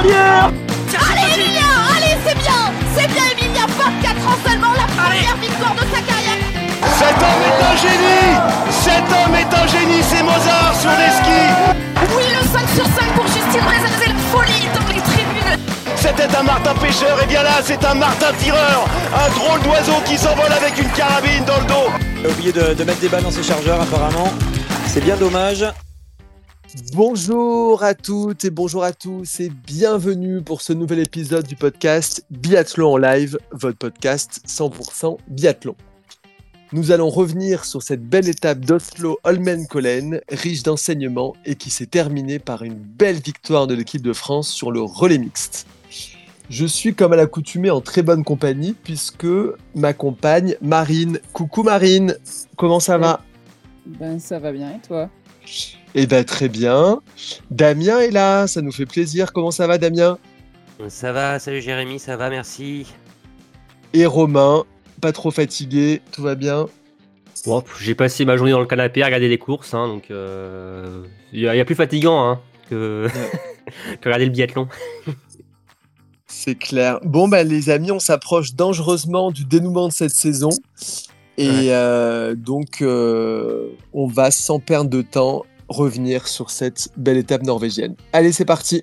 Allez Emilia Allez c'est bien C'est bien Emilia 24 ans seulement, la première victoire de sa carrière. Cet homme est un génie. Cet homme est un génie, c'est Mozart sur les skis. Oui, le 5 sur 5 pour Justine Brezin, c'est la folie dans les tribunes. C'était un Martin pêcheur, et bien là c'est un Martin tireur. Un drôle d'oiseau qui s'envole avec une carabine dans le dos. Il a oublié de, de mettre des balles dans ses chargeurs apparemment. C'est bien dommage. Bonjour à toutes et bonjour à tous et bienvenue pour ce nouvel épisode du podcast Biathlon en live, votre podcast 100% biathlon. Nous allons revenir sur cette belle étape d'Oslo Holmenkollen, riche d'enseignements et qui s'est terminée par une belle victoire de l'équipe de France sur le relais mixte. Je suis comme à l'accoutumée en très bonne compagnie puisque m'accompagne Marine. Coucou Marine, comment ça va? Ben ça va bien et toi? Eh ben très bien. Damien est là, ça nous fait plaisir. Comment ça va Damien? Ça va, salut Jérémy, ça va, merci. Et Romain, pas trop fatigué, tout va bien? J'ai passé ma journée dans le canapé à regarder les courses, hein, donc il euh, y, a- y a plus fatigant hein, que... que regarder le biathlon. C'est clair. Bon bah les amis, on s'approche dangereusement du dénouement de cette saison. Et Ouais. euh, donc euh, on va sans perdre de temps revenir sur cette belle étape norvégienne. Allez, c'est parti.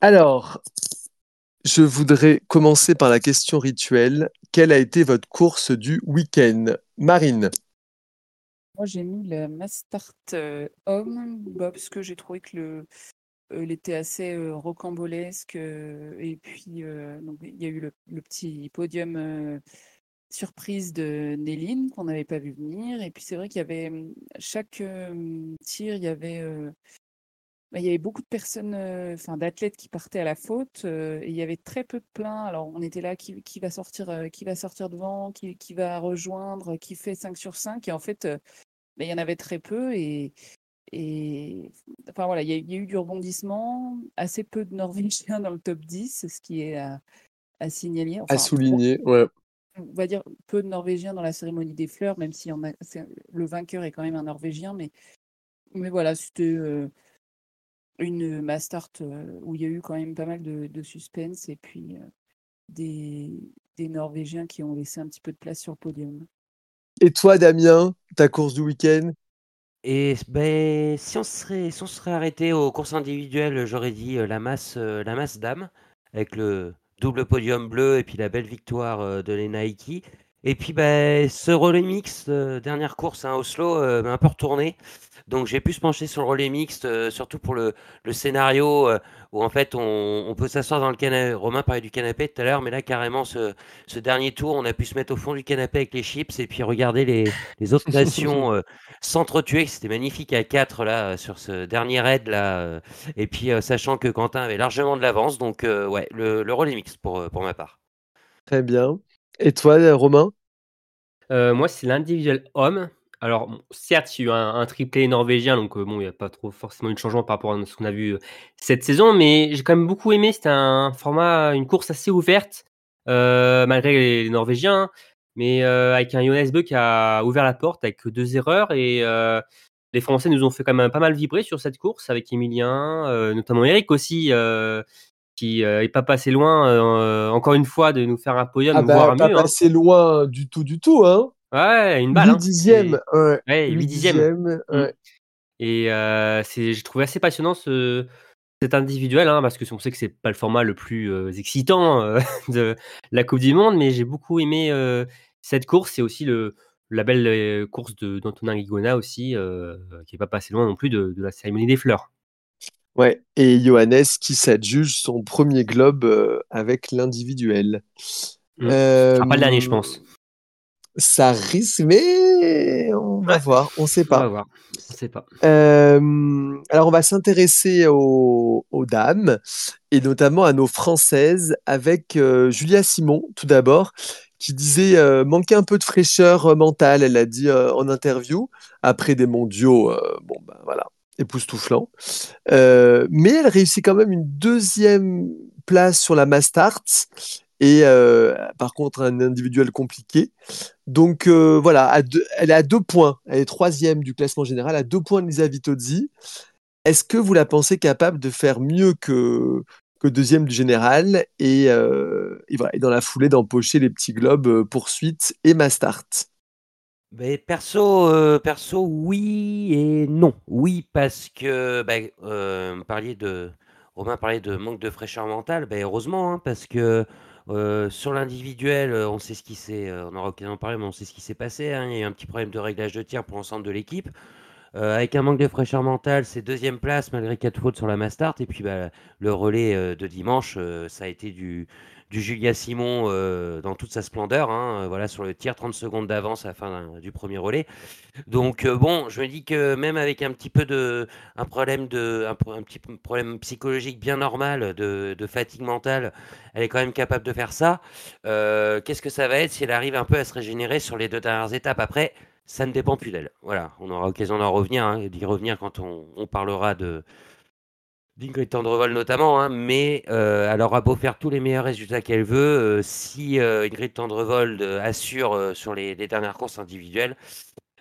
Alors, je voudrais commencer par la question rituelle. Quelle a été votre course du week-end? Marine Moi j'ai mis le Mastart euh, homme bah, parce que j'ai trouvé que le euh, était assez euh, rocambolesque et puis il y a eu le, petit podium surprise de Néline qu'on n'avait pas vu venir et puis c'est vrai qu'il y avait hum, chaque tir il y avait bah, il y avait beaucoup de personnes, enfin d'athlètes qui partaient à la faute et il y avait très peu de pleins. Alors on était là, qui, va sortir, qui va sortir devant, qui, qui va rejoindre, qui fait 5 sur 5 et en fait bah, il y en avait très peu et, et enfin voilà, il y, a, il y a eu du rebondissement, assez peu de Norvégiens dans le top 10, ce qui est à, à signaler. à Enfin, souligner Ouais. on va dire peu de Norvégiens dans la cérémonie des fleurs, même si on a, le vainqueur est quand même un Norvégien, mais, mais voilà, c'était euh, une Mastart euh, où il y a eu quand même pas mal de, de suspense et puis euh, des, des Norvégiens qui ont laissé un petit peu de place sur le podium. Et toi, Damien, ta course du week-end? Et ben, si on serait, si on serait arrêté aux courses individuelles, j'aurais dit euh, la masse, euh, la masse avec le double podium bleu et puis la belle victoire euh, de Lena Heikki. Et puis ben, ce relais mixte, euh, dernière course à Oslo, euh, m'a un peu retourné. Donc j'ai pu se pencher sur le relais mixte, euh, surtout pour le, le scénario où en fait on, on peut s'asseoir dans le canapé. Romain parlait du canapé tout à l'heure, mais là carrément ce, ce dernier tour, on a pu se mettre au fond du canapé avec les chips et puis regarder les, les autres nations s'entretuer. C'était magnifique à 4 là sur ce dernier raid là. et puis sachant que Quentin avait largement de l'avance, donc ouais, le, le relais mixte pour, pour ma part. Très bien. Et toi, Romain? Euh, moi, c'est l'individuel homme. Alors, certes, il y a eu un, triplé norvégien, donc euh, bon, il n'y a pas trop forcément eu de changement par rapport à ce qu'on a vu euh, cette saison, mais j'ai quand même beaucoup aimé. C'était un format, une course assez ouverte, malgré les, Norvégiens, mais avec un Jonas Bö qui a ouvert la porte avec deux erreurs et les Français nous ont fait quand même pas mal vibrer sur cette course avec Emilien, notamment Eric aussi. Euh, qui euh, est pas passé loin, euh, encore une fois, de nous faire un podium, Ah voire un pas mieux. hein. passé loin du tout, du tout, hein Ouais, une balle. 8 hein. dixièmes, ouais. C'est- Ouais, 8 8 dixièmes. dixièmes, Mm. ouais. Et euh, j'ai trouvé assez passionnant ce, cet individuel, hein, parce que on sait que c'est pas le format le plus euh, excitant euh, de la Coupe du Monde, mais j'ai beaucoup aimé euh, cette course et aussi le, la belle euh, course d'Antonin Rigona aussi, euh, qui est pas passé loin non plus de, de la cérémonie des fleurs. Ouais, et Johannes qui s'adjuge son premier globe euh, avec l'individuel. Mm. Sera pas le dernier, je pense. Ça risque, mais on va Ouais. voir, on sait On va pas. voir. On sait pas. Euh, alors, on va s'intéresser aux, aux dames et notamment à nos françaises avec euh, Julia Simon, tout d'abord, qui disait euh, manquer un peu de fraîcheur euh, mentale, elle l'a dit euh, en interview, après des mondiaux, euh, bon, ben voilà, époustouflants. Euh, mais elle réussit quand même une deuxième place sur la Mastart et euh, par contre un individuel compliqué. Donc euh, voilà, elle est à deux points. Elle est troisième du classement général, à deux points de Lisa Vitozzi. Est-ce que vous la pensez capable de faire mieux que, que deuxième du général et, et dans la foulée d'empocher les petits globes poursuite et Mastart Mais perso, euh, perso, oui et non. Oui, parce que bah, euh, de, Romain parlait de manque de fraîcheur mentale. Bah, heureusement, hein, parce que euh, sur l'individuel, euh, on sait ce qui s'est, euh, on aura l'occasion d'en parler, mais on sait ce qui s'est passé. hein. Il y a eu un petit problème de réglage de tir pour l'ensemble de l'équipe. Avec un manque de fraîcheur mentale, c'est deuxième place malgré quatre fautes sur la Mastart. Et puis bah, le relais de dimanche, ça a été du, du Julia Simon euh, dans toute sa splendeur. hein, euh, voilà, sur le tir, 30 secondes d'avance à la fin du premier relais. Donc euh, bon, je me dis que même avec un petit peu de un problème de un, petit problème psychologique bien normal de, de fatigue mentale, elle est quand même capable de faire ça. Qu'est-ce que ça va être si elle arrive un peu à se régénérer sur les deux dernières étapes après? Ça ne dépend plus d'elle. Voilà, on aura l'occasion d'en revenir, hein, d'y revenir quand on, on parlera de d'Ingrid Tendrevol notamment, hein, mais euh, elle aura beau faire tous les meilleurs résultats qu'elle veut, euh, si euh, Ingrid Tendrevol euh, assure euh, sur les, dernières courses individuelles,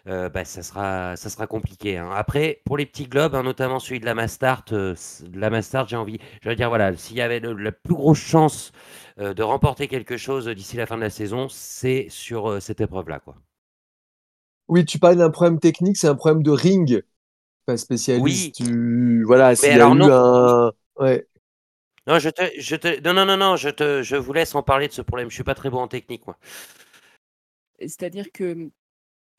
bah, ça sera, compliqué. hein. Après, pour les petits globes, hein, notamment celui de la Mastart, j'ai envie, je veux dire, voilà, s'il y avait la plus grosse chance de remporter quelque chose d'ici la fin de la saison, c'est sur cette épreuve-là. Oui, tu parlais d'un problème technique, c'est un problème de ring. Pas spécialiste. Oui. du- Voilà, s'il y a alors eu non. un. Ouais. Non, je te, je te, non, non, non, non, je te, je vous laisse en parler de ce problème. Je suis pas très bon en technique, moi. C'est-à-dire que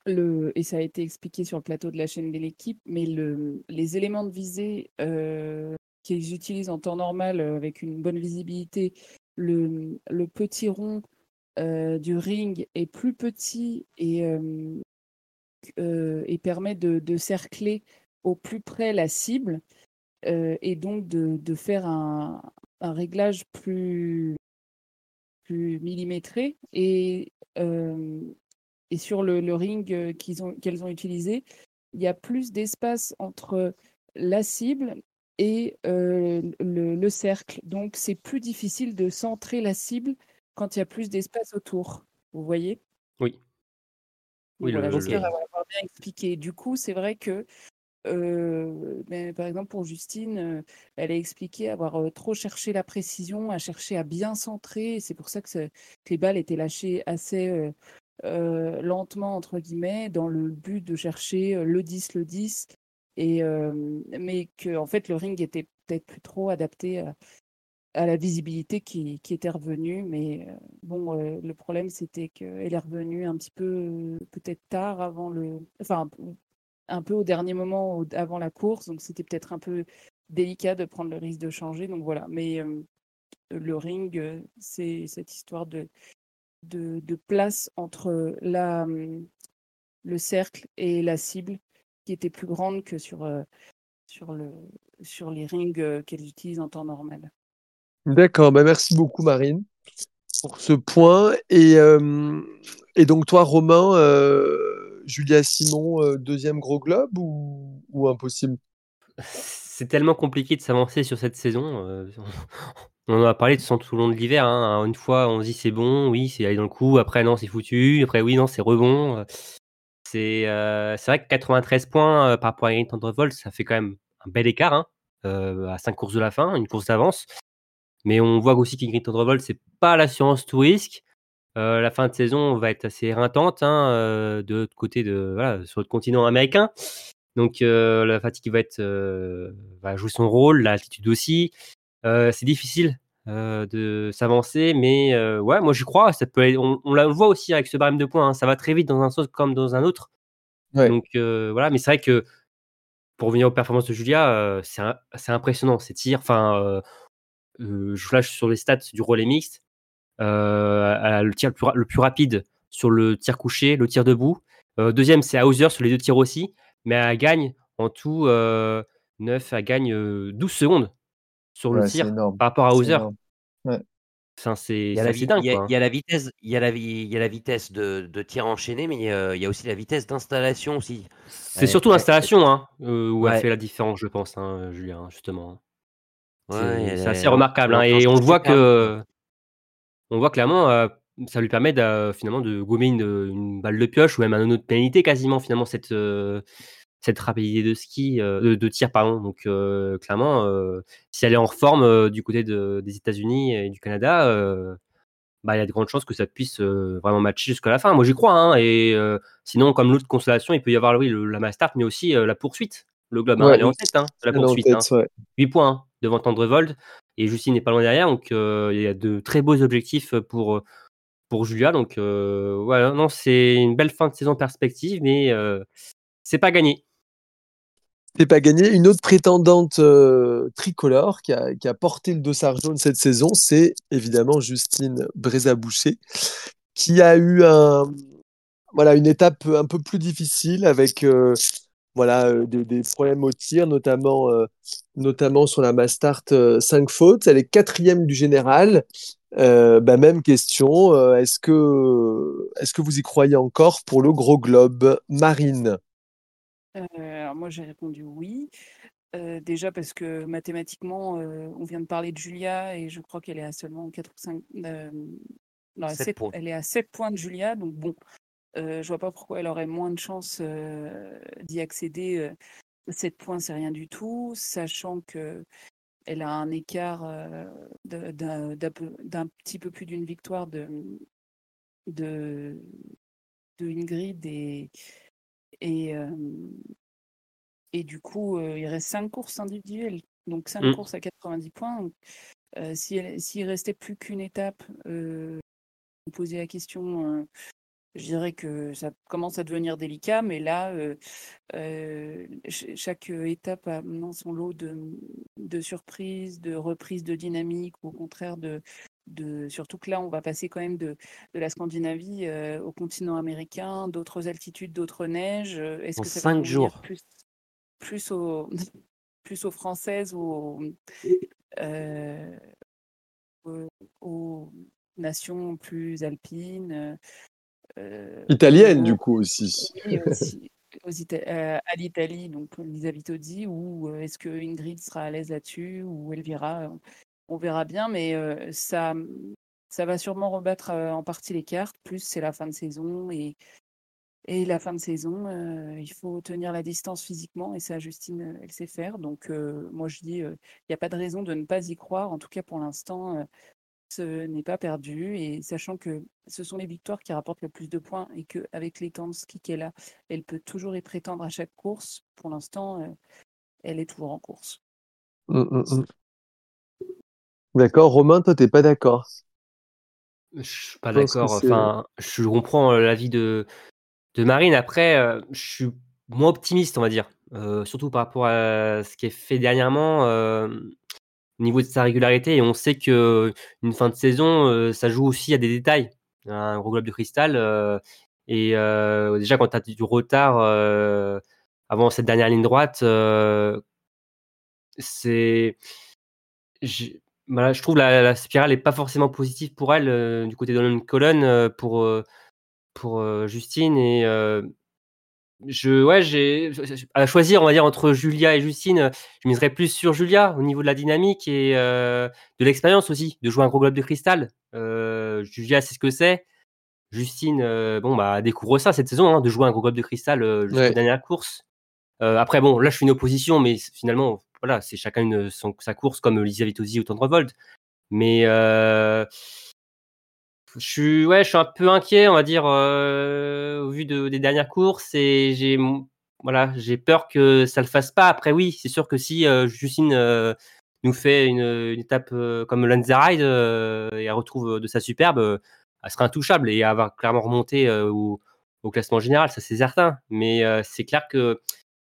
le, et ça a été expliqué sur le plateau de la chaîne de l'équipe, mais le, les éléments de visée euh, qu'ils utilisent en temps normal euh, avec une bonne visibilité, le, le petit rond euh, du ring est plus petit et, euh, euh, et permet de, de cercler au plus près la cible euh, et donc de, de faire un, un réglage plus, plus millimétré. Et, euh, et sur le, le ring euh, qu'ils ont, qu'elles ont utilisé, il y a plus d'espace entre la cible et euh, le, le cercle. Donc, c'est plus difficile de centrer la cible quand il y a plus d'espace autour. Vous voyez? Oui. Oui, Voilà, le- J'espère avoir bien expliqué. Du coup, c'est vrai que, par exemple, pour Justine, elle a expliqué avoir trop cherché la précision, à chercher à bien centrer. C'est pour ça que, les balles étaient lâchées assez lentement, entre guillemets, dans le but de chercher le 10, le 10. Et, euh, mais que, fait, le ring était peut-être plus trop adapté à, la visibilité qui, était revenue. Mais bon, le problème, c'était qu'elle est revenue un petit peu, peut-être tard avant le. Un peu au dernier moment avant la course. Donc, c'était peut-être un peu délicat de prendre le risque de changer. Donc, voilà. Mais euh, le ring, euh, c'est cette histoire de, de, place entre la, le cercle et la cible qui était plus grande que sur, euh, sur, le, sur les rings qu'elles utilisent en temps normal. D'accord, bah merci beaucoup Marine pour ce point. Et, et donc toi, Romain, Julia Simon, euh, deuxième gros globe ou, impossible? C'est tellement compliqué de s'avancer sur cette saison. euh, on en a parlé de tout au long de l'hiver. hein. Une fois, on se dit c'est bon, oui, c'est allé dans le coup. Après, non, c'est foutu. Après, oui, non, c'est rebond. Euh, C'est vrai que 93 points par rapport à Ingrid Tendrevol, ça fait quand même un bel écart hein, à 5 courses de la fin, une course d'avance. Mais on voit aussi qu'Ingrid Tendrevol, c'est pas l'assurance tout risque. Euh, la fin de saison va être assez éreintante hein, euh, de l'autre côté de voilà, sur le continent américain. Donc euh, la fatigue va être va jouer son rôle, l'altitude aussi. C'est difficile de s'avancer, mais ouais, moi j'y crois. Ça peut on, on la voit aussi avec ce barème de points. hein, ça va très vite dans un sens comme dans un autre. Ouais. Donc voilà, mais c'est vrai que pour revenir aux performances de Julia, c'est impressionnant ces tirs. Enfin, je flash sur les stats du relais mixte. Euh, elle le tir le plus, ra- le plus rapide sur le tir couché, le tir debout. Euh, deuxième, c'est Hauser sur les deux tirs aussi. Mais elle gagne en tout euh, 9, elle gagne euh, 12 secondes sur le Ouais, tir par rapport à Hauser. Enfin, c'est dingue. il y a- quoi, hein. il y a la vitesse, il y a la, vi- il y a la vitesse de, de tir enchaîné, mais euh, il y a aussi la vitesse d'installation aussi. C'est surtout l'installation hein, euh, où elle Ouais. fait la différence, je pense, hein, Julien, justement. Ouais, C'est elle assez remarquable. hein, elle et on le voit que, on voit clairement, euh, ça lui permet de, finalement de gommer une, une balle de pioche ou même un autre pénalité quasiment finalement cette, euh, rapidité de ski, euh, de, tir pardon. Donc euh, clairement, euh, si elle est en forme euh, du côté de- des États-Unis et du Canada, euh, bah il y a de grandes chances que ça puisse euh, vraiment matcher jusqu'à la fin. Moi j'y crois. hein, et euh, sinon comme l'autre consolation, il peut y avoir oui la Mastart, mais aussi euh, la poursuite. Le globe, hein, Ouais, est en tête, hein, de la Elle est en poursuite. tête, hein. ouais. 8 points hein, devant Tendrevold et Justine n'est pas loin derrière donc euh, il y a de très beaux objectifs pour pour Julia donc euh, voilà non c'est une belle fin de saison perspective mais euh, c'est pas gagné C'est pas gagné. Une autre prétendante euh, tricolore qui a, qui a porté le dossard jaune cette saison, c'est évidemment Justine Brézaboucher, qui a eu un, voilà, une étape un peu plus difficile avec euh, voilà, euh, des, des problèmes au tir, notamment, euh, notamment sur la Mastart 5 fautes. Elle est quatrième du général. Euh, bah, même question, euh, est-ce que, est-ce que vous y croyez encore pour le gros globe Marine? Euh, alors moi, j'ai répondu oui. Euh, déjà parce que mathématiquement, euh, on vient de parler de Julia et je crois qu'elle est à seulement 4 ou 5. euh, non, à Sept sept- points. elle est à 7 points de Julia. Donc bon, euh, je vois pas pourquoi elle aurait moins de chances euh, d'y accéder. euh, 7 points, c'est rien du tout, sachant que elle a un écart euh, d'un petit peu plus d'une victoire de, de, de Ingrid et, et, euh, et du coup, euh, il reste 5 courses individuelles, donc 5 Mm. courses à 90 points. Donc, euh, si elle- S'il restait plus qu'une étape, euh, vous posez la question, euh, je dirais que ça commence à devenir délicat, mais là, euh, euh, ch- chaque étape a maintenant son lot de, de surprises, de reprises de dynamique, ou au contraire de, de surtout que là, on va passer quand même de, de la Scandinavie euh, au continent américain, d'autres altitudes, d'autres neiges. Euh, Est-ce que ça va cinq jours. plus, plus aux plus aux françaises ou aux, euh, aux- aux nations plus alpines euh, Italienne, ou du coup, aussi. oui, aussi aux Ita- euh, à l'Italie, donc Lisa Vitozzi, ou euh, est-ce que Ingrid sera à l'aise là-dessus, ou Elvira, euh, on verra bien, mais euh, ça, ça va sûrement rebattre euh, en partie les cartes, plus c'est la fin de saison, et, et la fin de saison, euh, il faut tenir la distance physiquement, et ça, Justine, euh, elle sait faire, donc euh, moi je dis, euh, il n'y a pas de raison de ne pas y croire, en tout cas pour l'instant, euh, ce n'est pas perdu, et sachant que ce sont les victoires qui rapportent le plus de points, et qu'avec les temps de ski qu'elle a, elle peut toujours y prétendre à chaque course. Pour l'instant, euh, elle est toujours en course. Mm, mm, mm. D'accord, Romain, toi, t'es pas d'accord? je suis pas d'accord enfin je comprends euh, l'avis de de Marine après euh, je suis moins optimiste on va dire Euh, surtout par rapport à ce qui est fait dernièrement euh, au niveau de sa régularité et on sait que une fin de saison euh, ça joue aussi à des détails un gros globe de cristal euh, et euh, déjà quand tu as du retard avant cette dernière ligne droite c'est voilà, je trouve la, la spirale est pas forcément positive pour elle du côté de Colonne pour pour Justine et je ouais j'ai à choisir on va dire entre Julia et Justine je miserais plus sur Julia au niveau de la dynamique et euh, de l'expérience aussi de jouer un gros globe de cristal Euh, Julia c'est ce que c'est Justine euh, bon bah découvre ça cette saison hein, de jouer un gros globe de cristal euh, jusqu'aux Ouais. dernières courses euh, après, bon, là, je suis une opposition, mais finalement, voilà, c'est chacun une, son- sa course, comme Lisa Vitozzi ou Tendrevold. Mais euh, je suis, ouais, je suis un peu inquiet, on va dire, euh, au vu de- des dernières courses, et j'ai, voilà, j'ai peur que ça le fasse pas. Après, oui, c'est sûr que si euh, Justine euh, nous fait une, une étape euh, comme Lanzaride euh, et elle retrouve de sa superbe, euh, elle sera intouchable et elle va clairement remonter euh, au, au classement général, ça c'est certain. Mais euh, c'est clair que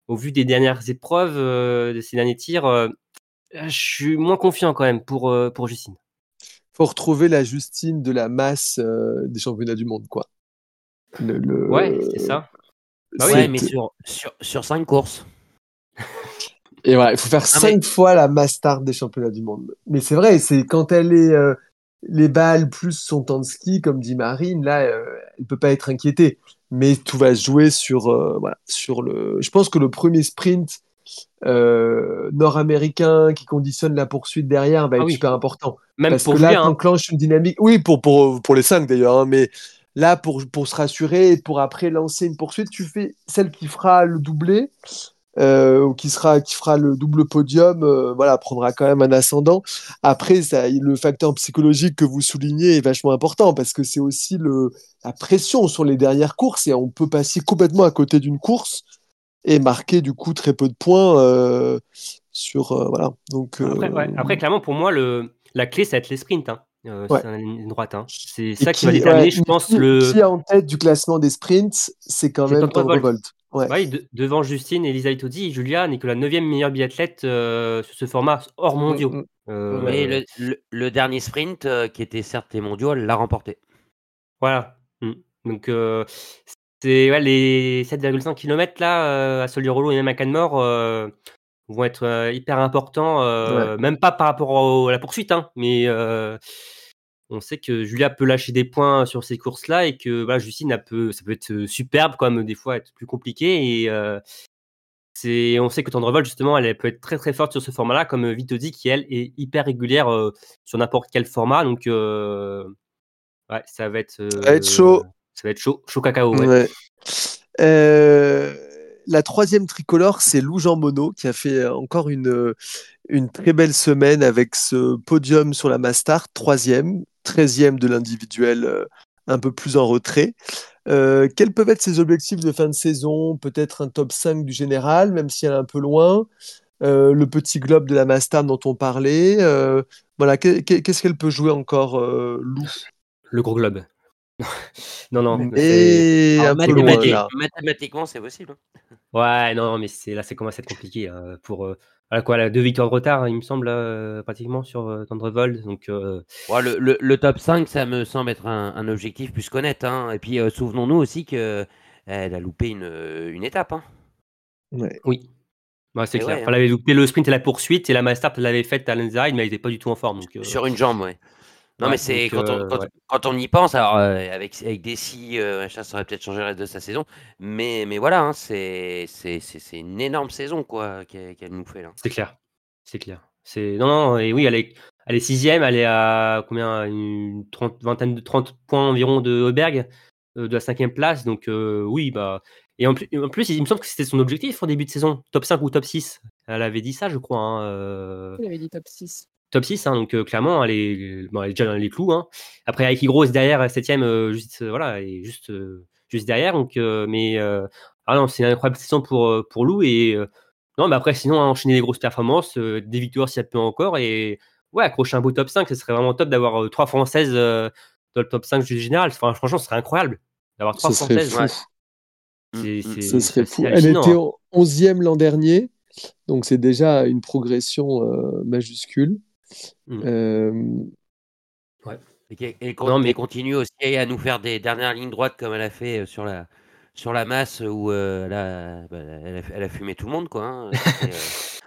au vu des dernières épreuves, euh, de ces derniers tirs, euh, je suis moins confiant quand même pour, euh, pour Justine. Faut retrouver la Justine de la masse euh, des championnats du monde, quoi. Le, le- Ouais, c'est ça. Bah oui, Ouais, mais sur, sur, sur 5 courses. Et voilà, il faut faire Ah, mais- cinq fois la Mastart des championnats du monde. Mais c'est vrai, c'est quand elle est euh, les balles plus son temps de ski, comme dit Marine, là, euh, elle peut pas être inquiétée. Mais tout va se jouer sur, euh, voilà, sur le. Je pense que le premier sprint euh, nord-américain qui conditionne la poursuite derrière va Ah être oui. super important. Même Parce pour que là, hein. t'enclenches une dynamique. Oui, pour, pour, pour les cinq d'ailleurs, hein, mais là, pour, pour se rassurer et pour après lancer une poursuite, tu fais celle qui fera le doublé. euh, ou qui sera qui fera le double podium, euh, voilà, prendra quand même un ascendant. Après, ça, le facteur psychologique que vous soulignez est vachement important parce que c'est aussi le la pression sur les dernières courses et on peut passer complètement à côté d'une course et marquer du coup très peu de points euh, sur euh, voilà. Donc Après, euh, ouais. Après, clairement, pour moi, le, la clé, ça va être les sprints. Hein. Euh, Ouais. C'est ligne droite. Hein. C'est ça qui va déterminer, ouais, je pense, qui, le. qui est en tête du classement des sprints, c'est quand même Tendrevolt. Tendrevolt. Ouais. Ouais, de- devant Justine, Elisa Itodi et Julia, n'est que la 9 meilleure biathlète euh, sur ce format hors mondiaux. Mm, mm. Euh, Mais le, le- le dernier sprint, euh, qui était certes les mondiaux, elle l'a remporté. Voilà. Mm. Donc, euh, c'est ouais, les 7,5 km là, euh, à Solier-Rollo et même à Canmore, euh, vont être euh, hyper importants, euh, même pas par rapport au- à la poursuite, hein, mais euh, on sait que Julia peut lâcher des points sur ces courses-là et que voilà, Justine, peut, ça peut être superbe, comme des fois être plus compliqué. Et euh, c'est, on sait que Tendrevolt, justement, elle, elle peut être très très forte sur ce format-là, comme euh, Vitodi, qui elle est hyper régulière euh, sur n'importe quel format. Donc, euh, ouais, ça va être, va être chaud. Euh, Ça va être chaud, chaud cacao. Ouais. Ouais. Euh, la troisième tricolore, c'est Lou Jean Monod qui a fait encore une, une très belle semaine avec ce podium sur la Mastart, troisième, treizième de l'individuel, euh, un peu plus en retrait. Euh, quels peuvent être ses objectifs de fin de saison? Peut-être un top 5 du général, même si elle est un peu loin. Euh, le petit globe de la Mastart dont on parlait. Euh, voilà, qu'est- qu'est-ce qu'elle peut jouer encore, euh, Lou? Le gros globe. Non, non. c'est- Et Alors, un peu loin mathématiquement, mathématiquement, c'est possible. hein. Ouais, non, mais c'est là, ça commence à être compliqué. hein, pour euh, voilà, quoi, elle a deux victoires de retard, il me semble, euh, pratiquement sur euh, Tendrevolt. Donc, euh, Ouais, le, le- le top 5, ça me semble être un, un objectif plus qu'honnête. hein. Et puis, euh, souvenons-nous aussi qu'elle a loupé une, une étape. hein. Ouais. oui. Ouais, c'est clair. ouais, Enfin, elle avait loupé le sprint et la poursuite, et la Mastart, elle l'avait faite à Lenzerheide, mais elle n'était pas du tout en forme. Donc, euh, Sur une jambe, ouais. Non, ouais, mais c'est donc, quand, on, euh, quand, ouais. quand on y pense, alors euh, avec, avec Dessy, euh, ça aurait peut-être changé le reste de sa saison. Mais, mais voilà, hein, c'est c'est- c'est- c'est une énorme saison quoi qu'elle qu'elle nous fait là. C'est clair. C'est clair. C'est non, non, et oui, elle est, elle est sixième, elle est à combien une trente, vingtaine de 30 points environ de Heuberg, euh, de la cinquième place. Donc euh, oui, bah et en plus, en plus, il me semble que c'était son objectif en début de saison, top 5 ou top 6. Elle avait dit ça, je crois. hein, euh, Il avait dit top 6. Top 6, hein, donc euh, clairement, elle est, bon, elle est déjà dans les clous. Hein. Après, Aiki Gross derrière, 7ème, euh, juste, euh, voilà, juste, euh, juste derrière. Donc, euh, mais euh, ah non, c'est une incroyable saison pour, pour Lou. Et euh, non, mais après, sinon, enchaîner des grosses performances, euh, des victoires si elle peut encore. Et ouais, accrocher un beau top 5, ce serait vraiment top d'avoir euh, trois Françaises euh, dans le top 5 du général. Enfin, franchement, ce serait incroyable d'avoir trois Ce serait Françaises. fou. ouais. C'est- c'est- Ce serait c'est fou. Elle était hein. 11e l'an dernier, donc c'est déjà une progression euh, majuscule. Mm. Euh, Et, qu'elle- et Non, mais- et continue aussi à nous faire des dernières lignes droites comme elle a fait euh, sur la, sur la masse où euh, elle, a, bah, elle, a, elle a fumé tout le monde. Quoi, hein.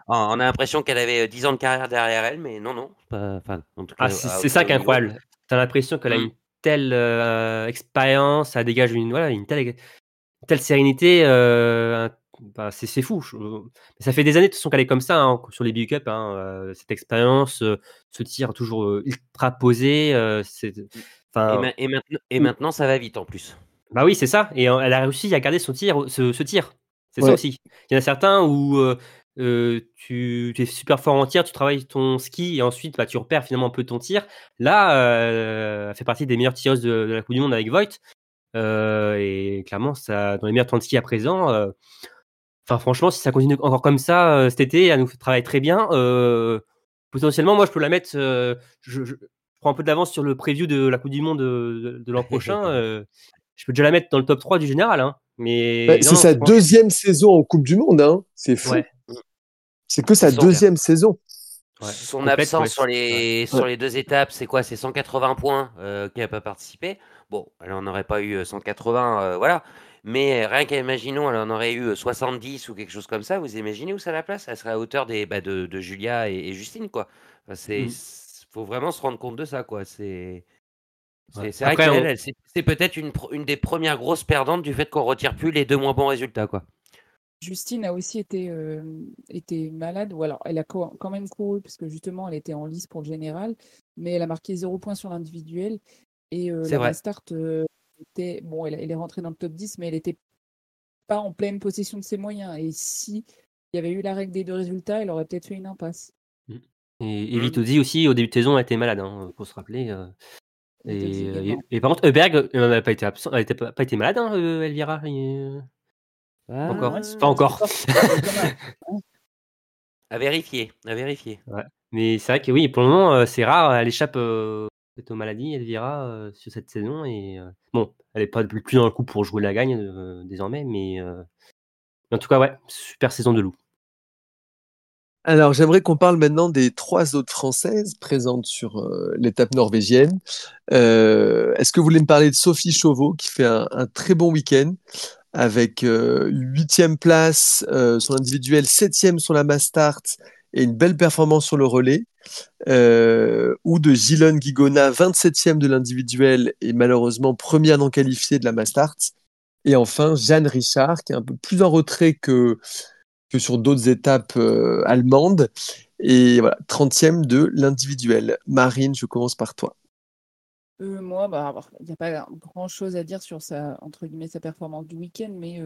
Euh, on a l'impression qu'elle avait euh, 10 ans de carrière derrière elle, mais non, non. c'est Pas, enfin, en tout cas, Ah, c'est à- c'est ça qui est incroyable. T'as l'impression qu'elle a Mm. une telle euh, expérience, ça dégage une, voilà, une telle, une telle sérénité. euh, un- bah, c'est c'est fou. Je- Ça fait des années de toute façon qu'elle est comme ça hein, sur les big up. Hein, euh, cette expérience, euh, ce tir toujours euh, ultra posé. euh, c'est- Et, ma- et maintenant, et maintenant, ça va vite en plus. bah oui, c'est ça. Et euh, elle a réussi à garder son tir, ce, ce tir. C'est ça aussi. Il y en a certains où euh, euh, tu, tu es super fort en tir, tu travailles ton ski et ensuite bah, tu repères finalement un peu ton tir. Là, euh, elle fait partie des meilleures tireuses de, de la Coupe du Monde avec Voigt. Euh, et clairement, ça, dans les meilleurs temps de ski à présent, euh, enfin franchement, si ça continue encore comme ça euh, cet été, elle nous fait travailler très bien. euh, potentiellement, moi, je peux la mettre. euh, je, je prends un peu d'avance sur le preview de la Coupe du Monde de, de- de l'an prochain. euh, je peux déjà la mettre dans le top 3 du général. Hein. Mais bah, c'est sa deuxième saison en Coupe du Monde, hein. c'est fou. Ouais. C'est que sa deuxième saison. ouais, Son absence ouais, sur, les, Ouais. sur les deux étapes, c'est quoi? C'est 180 points euh, qui n'a pas participé? Bon, elle en aurait pas eu euh, 180, euh, voilà. Mais rien qu'imaginons, elle en aurait eu euh, 70 ou quelque chose comme ça. Vous imaginez où ça la place? Elle serait à hauteur des, bah, de, de Julia et, et Justine, quoi. Enfin, c'est, Mm. c'est- faut vraiment se rendre compte de ça, quoi. C'est, c'est, vrai qu'elle, on- elle, c'est, c'est peut-être une, une des premières grosses perdantes du fait qu'on retire plus les deux moins bons résultats, quoi. Justine a aussi été, euh, été malade, ou alors elle a co- quand même couru, parce que justement, elle était en lice pour le général, mais elle a marqué zéro point sur l'individuel. Et euh, C'est la vrai. Euh, était, bon, elle, elle est rentrée dans le top 10, mais elle n'était pas en pleine possession de ses moyens. Et si il y avait eu la règle des deux résultats, elle aurait peut-être fait une impasse. Et, et Mmh. Vitozzi aussi, au début de saison, a été malade, hein, faut se rappeler. euh. Et, euh, et, et par contre, Heuberg, elle n'a pas été absent, elle pas, pas été malade, hein, euh, Elvira. et- Pas encore. Ah, Pas encore. À vérifier, à vérifier. Mais c'est vrai que oui, pour le moment, euh, c'est rare. Elle échappe euh, aux maladies, Elvira, euh, sur cette saison. Et euh, bon, elle n'est pas plus dans le coup pour jouer la gagne euh, désormais. Mais, euh, en tout cas, ouais, super saison de loup. Alors, j'aimerais qu'on parle maintenant des trois autres Françaises présentes sur l'étape norvégienne. Est-ce que vous voulez me parler de Sophie Chauveau, qui fait un, très bon week-end, avec huitième place sur l'individuel, septième sur la mass start et une belle performance sur le relais, euh, ou de Gilon Guigona, 27e de l'individuel et malheureusement première non qualifiée de la mass start. Et enfin, Jeanne Richard, qui est un peu plus en retrait que, que sur d'autres étapes euh, allemandes. Et voilà, 30e de l'individuel. Marine, je commence par toi. Euh, moi, bah, il n'y a pas grand-chose à dire sur sa, entre guillemets, sa performance du week-end, mais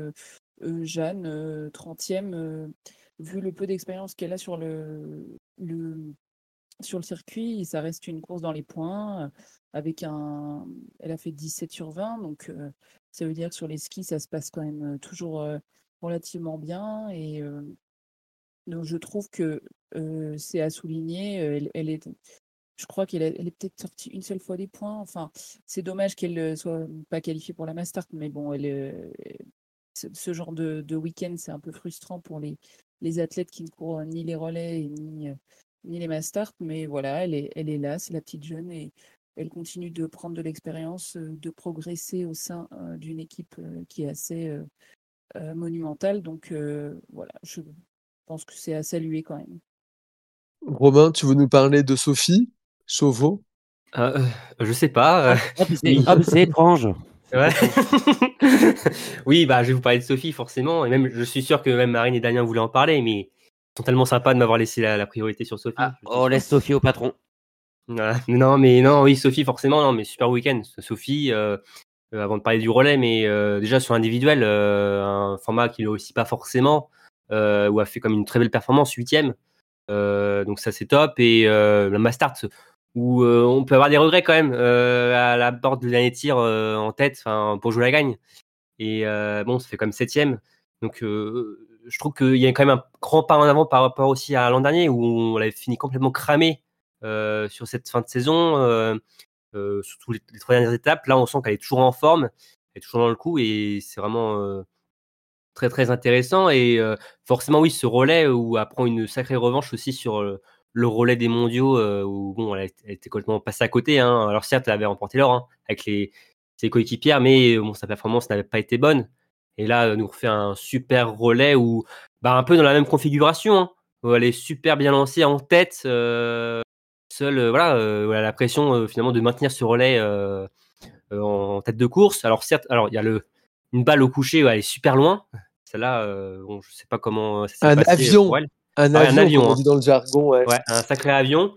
Jeanne, euh, 30e, euh, vu le peu d'expérience qu'elle a sur le, sur le circuit, ça reste une course dans les points. euh, Avec un, elle a fait 17 sur 20, donc euh, ça veut dire que sur les skis, ça se passe quand même euh, toujours relativement bien. Et donc, je trouve que c'est à souligner. Elle, est, je crois qu'elle est, peut-être sortie une seule fois des points. Enfin, c'est dommage qu'elle soit pas qualifiée pour la Mastart, mais bon, elle, ce, ce genre de, de week-end, c'est un peu frustrant pour les, les athlètes qui ne courent ni les relais et ni, euh, ni les Mastart. Mais voilà, elle est, elle est là, c'est la petite jeune et elle continue de prendre de l'expérience, euh, de progresser au sein euh, d'une équipe qui est assez monumentale. Donc euh, voilà, je pense que c'est à saluer quand même. Romain, tu veux nous parler de Sophie Chauveau? Euh, je sais pas. Ah, ah, mais c'est étrange. Ouais. oui, bah, je vais vous parler de Sophie, forcément. Et même, je suis sûr que même Marine et Damien voulaient en parler, mais ils sont tellement sympas de m'avoir laissé la, la priorité sur Sophie. Ah, on laisse Sophie au patron. Voilà. Non, mais non, oui, Sophie, forcément, non, mais super week-end. Sophie, euh, euh, avant de parler du relais, mais euh, déjà sur individuel, euh, un format qu'il a aussi pas forcément, euh, où a fait comme une très belle performance, huitième. Euh, donc ça c'est top. Et euh, la Mastart, où euh, on peut avoir des regrets quand même euh, à la porte du dernier tir euh, en tête, pour jouer la gagne. Et bon, ça fait comme septième. Donc je trouve qu'il y a quand même un grand pas en avant par rapport aussi à l'an dernier où on avait fini complètement cramé sur cette fin de saison, surtout les, les trois dernières étapes. Là, on sent qu'elle est toujours en forme, elle est toujours dans le coup et c'est vraiment très très intéressant. Et forcément, oui, ce relais où elle prend une sacrée revanche aussi sur le relais des mondiaux euh, où bon, elle, était complètement passée à côté. Hein. Alors certes, elle avait remporté l'or hein, avec les, ses coéquipières, mais bon, sa performance n'avait pas été bonne. Et là, elle nous refait un super relais où, bah, un peu dans la même configuration, hein, où elle est super bien lancée en tête, euh, seule, euh, voilà, euh, où elle a la pression euh, finalement de maintenir ce relais euh, euh, en tête de course. Alors certes, alors il y a le une balle au coucher, où elle est super loin. Celle-là, euh, bon, je sais pas comment ça Un passé avion. pour elle. Un Ouais, un avion, on hein. dit dans le jargon. Ouais. Ouais, un sacré avion.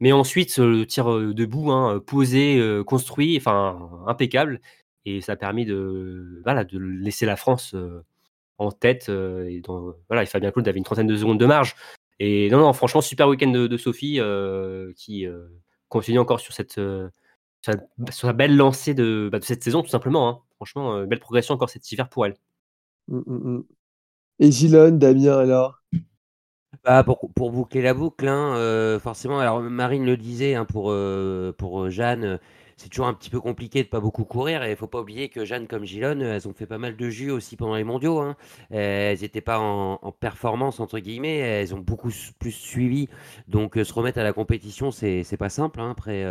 Mais ensuite, euh, le tir euh, debout, hein, posé, euh, construit, enfin impeccable. Et ça a permis de, voilà, de laisser la France euh, en tête. euh, et dans, voilà, et Fabien Claude avait une trentaine de secondes de marge. Et non, non, franchement, super week-end de, de Sophie euh, qui euh, continue encore sur cette, euh, sur la belle lancée de, bah, de cette saison, tout simplement. hein. Franchement, euh, belle progression encore cet hiver pour elle. Mm, mm, mm. Et Gilon, Damien, alors? Bah, pour, boucler la boucle, hein, euh, forcément, alors Marine le disait, hein, pour, euh, euh, Jeanne, c'est toujours un petit peu compliqué de pas beaucoup courir, et il faut pas oublier que Jeanne comme Gilonne, elles ont fait pas mal de jus aussi pendant les mondiaux. hein. Elles n'étaient pas en, performance, entre guillemets, elles ont beaucoup plus suivi, donc se remettre à la compétition, c'est pas simple, après,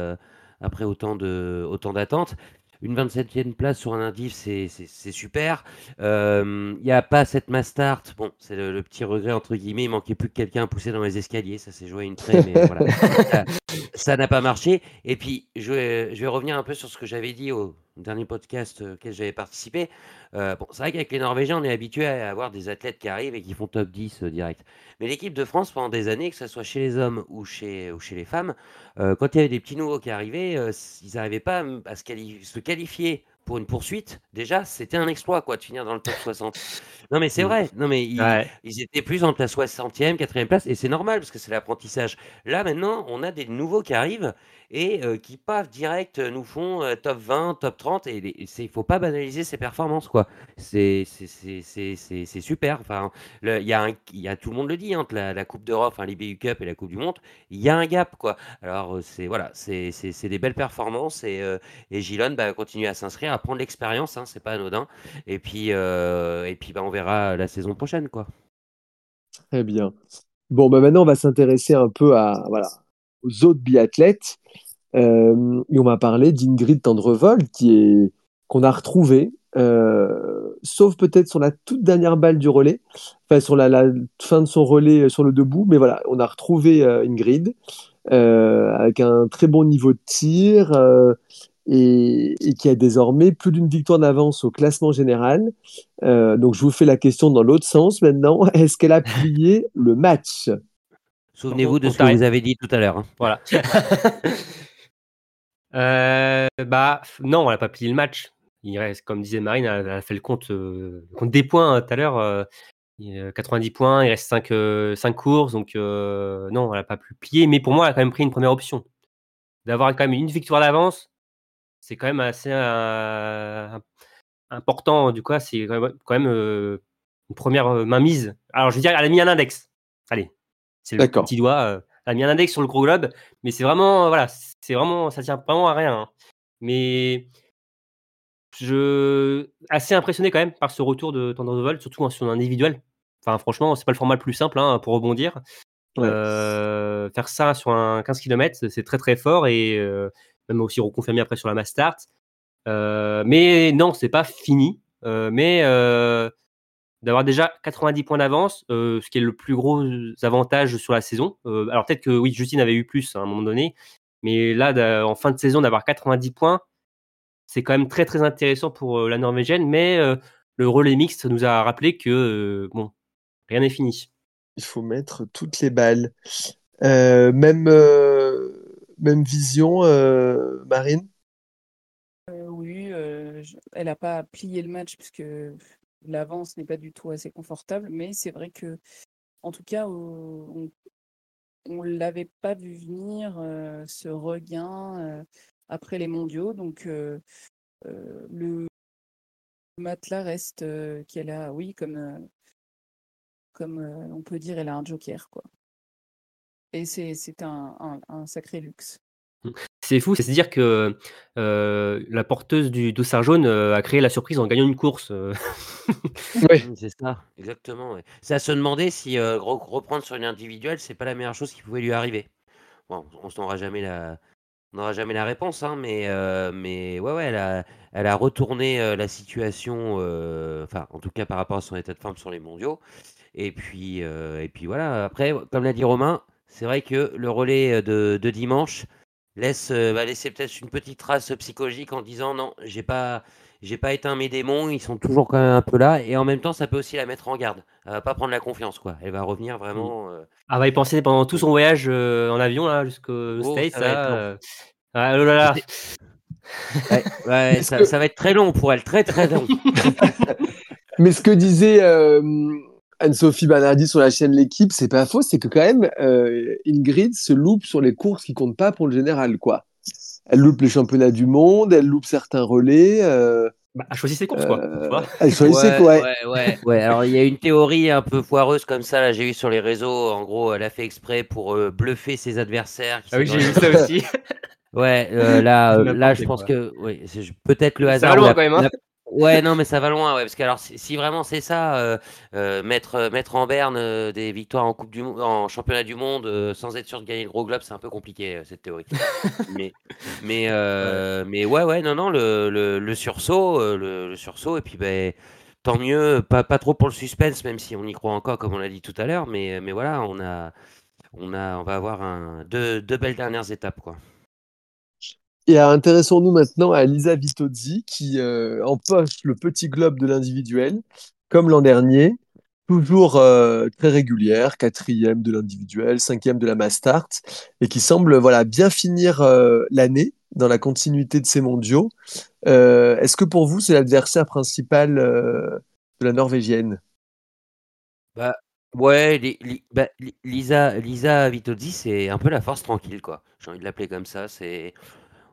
après autant de, autant d'attentes. Une 27e place sur un indice, c'est super. Euh, Il n'y a pas cette mass start. Bon, c'est le, le petit regret, entre guillemets. Il manquait plus que quelqu'un à pousser dans les escaliers. Ça s'est joué à une traîne, mais voilà. Ça- Ça n'a pas marché. Et puis, je vais, je vais revenir un peu sur ce que j'avais dit au, dernier podcast auquel j'avais participé. Euh, bon, c'est vrai qu'avec les Norvégiens, on est habitué à avoir des athlètes qui arrivent et qui font top 10 euh, direct. Mais l'équipe de France, pendant des années, que ce soit chez les hommes ou chez, ou chez les femmes, euh, quand il y avait des petits nouveaux qui arrivaient, euh, ils n'arrivaient pas à, se, quali- se qualifier pour une poursuite. Déjà, c'était un exploit quoi, de finir dans le top 60. Non, mais c'est Mm. vrai. Non, mais ils, Ouais. ils étaient plus entre la 60e, 4e place, et c'est normal parce que c'est l'apprentissage. Là, maintenant, on a des nouveaux qui arrivent et qui, paf, direct, nous font top 20, top 30, et il faut pas banaliser ces performances, quoi. C'est super. Enfin, le- y a y a, tout le monde le dit, entre la, la Coupe d'Europe, enfin, l'IBU Cup et la Coupe du Monde, il y a un gap, quoi. Alors, c'est voilà, c'est des belles performances, et, et Gilon bah, continue à s'inscrire, à prendre l'expérience, hein, c'est pas anodin. Et puis, et puis bah, on verra la saison prochaine, quoi. Très bien. Bon, bah maintenant, on va s'intéresser un peu à, voilà, aux autres biathlètes. Euh, et on va parler d'Ingrid Tendrevol, qui est, qu'on a retrouvée, euh, sauf peut-être sur la toute dernière balle du relais, enfin sur la, fin de son relais euh, sur le debout. Mais voilà, on a retrouvé euh, Ingrid avec un très bon niveau de tir et, et qui a désormais plus d'une victoire d'avance au classement général. Donc je vous fais la question dans l'autre sens maintenant. Est-ce qu'elle a plié le match? Souvenez-vous de ce que vous avez dit tout à l'heure. hein. Voilà. Euh, bah non, on n'a pas plié le match. Il reste, comme disait Marine, elle, a fait le compte, euh, compte des points hein, tout à l'heure. euh, il y a 90 points, il reste 5, courses, donc euh, non, elle n'a pas pu plier. Mais pour moi, elle a quand même pris une première option. D'avoir quand même une victoire d'avance, c'est quand même assez euh, important. Du coup, c'est quand même, quand même, euh, une première euh, mainmise. Alors, je veux dire, elle a mis un index. Allez, c'est le petit doigt. euh, a mis un index sur le gros globe, mais c'est vraiment, euh, voilà, c'est vraiment, ça tient vraiment à rien. hein. Mais je assez impressionné quand même par ce retour de Vol, surtout en- sur un individuel. Enfin, franchement, c'est pas le format le plus simple hein, pour rebondir. Ouais. Euh, faire ça sur un 15 km, c'est très très fort et euh, même aussi reconfirmé après sur la mass start. Euh, mais non, c'est pas fini. Mais d'avoir déjà 90 points d'avance, euh, ce qui est le plus gros avantage sur la saison. Euh, alors peut-être que oui, Justine avait eu plus à un moment donné, mais là, en fin de saison, d'avoir 90 points, c'est quand même très très intéressant pour euh, la Norvégienne. Mais euh, le relais mixte nous a rappelé que euh, bon, rien n'est fini. Il faut mettre toutes les balles. Euh, même, euh, même vision, euh, Marine? Euh, oui, euh, elle n'a pas plié le match puisque l'avance n'est pas du tout assez confortable, mais c'est vrai que, en tout cas, on ne l'avait pas vu venir euh, ce regain euh, après les mondiaux. Donc, euh, le matelas reste qu'elle a, oui, comme, comme on peut dire, elle a un joker, quoi. Et c'est un, sacré luxe. C'est fou, c'est à dire que euh, la porteuse du dossard jaune euh, a créé la surprise en gagnant une course. euh. Oui. C'est ça, exactement. ouais. C'est à se demander si euh, re- reprendre sur une individuelle, c'est pas la meilleure chose qui pouvait lui arriver. Bon, on n'aura jamais la, on n'aura jamais la réponse, hein, mais, euh, mais ouais, ouais, elle a, elle a retourné euh, la situation, euh, enfin, en tout cas par rapport à son état de forme sur les mondiaux. Et puis, euh, et puis voilà. Après, comme l'a dit Romain, c'est vrai que le relais de, de dimanche laisse, euh, va laisser peut-être une petite trace psychologique en disant non, j'ai pas, j'ai pas éteint mes démons, ils sont toujours quand même un peu là. Et en même temps, ça peut aussi la mettre en garde. Elle va pas prendre la confiance, quoi. Elle va revenir vraiment. euh, Elle va y penser pendant tout son voyage euh, en avion là jusqu'au Oh, States. ça va être là, euh. Ah, oh là là. Ouais, ça, que- ça va être très long pour elle, très très long. Mais ce que disait euh, Anne-Sophie Bernardi sur la chaîne L'équipe, c'est pas faux, c'est que quand même, euh, Ingrid se loupe sur les courses qui comptent pas pour le général, quoi. Elle loupe les championnats du monde, elle loupe certains relais. euh, Bah, elle choisit ses courses quoi. Euh, elle choisissait quoi. ouais, ouais, ouais. Alors il y a une théorie un peu foireuse comme ça, là j'ai vu sur les réseaux. En gros, elle a fait exprès pour euh, bluffer ses adversaires. qui Ah oui, j'ai vu ça aussi. Ouais, euh, là, euh, là, je pense quoi. que oui, c'est peut-être le Ça hasard. va ou loin la- quand même. Hein. la- Ouais, non, mais ça va loin, ouais, parce que alors si, si vraiment c'est ça, euh, euh, mettre euh, mettre en berne euh, des victoires en coupe du en championnat du monde sans être sûr de gagner le gros globe, c'est un peu compliqué cette théorie. mais mais euh, mais ouais, ouais, non, non, le, le, le sursaut, le, le sursaut, et puis ben tant mieux, pas pas trop pour le suspense, même si on y croit encore, comme on l'a dit tout à l'heure, mais mais voilà, on a on a on va avoir un deux deux belles dernières étapes quoi. Et intéressons-nous maintenant à Lisa Vitozzi qui euh, empoche le petit globe de l'individuel, comme l'an dernier, toujours euh, très régulière, quatrième de l'individuel, cinquième de la mass start, et qui semble voilà bien finir euh, l'année dans la continuité de ces mondiaux. Euh, Est-ce que pour vous c'est l'adversaire principal de la norvégienne? Bah, ouais, bah, li- Lisa, Lisa Vitozzi, c'est un peu la force tranquille, quoi. J'ai envie de l'appeler comme ça. C'est,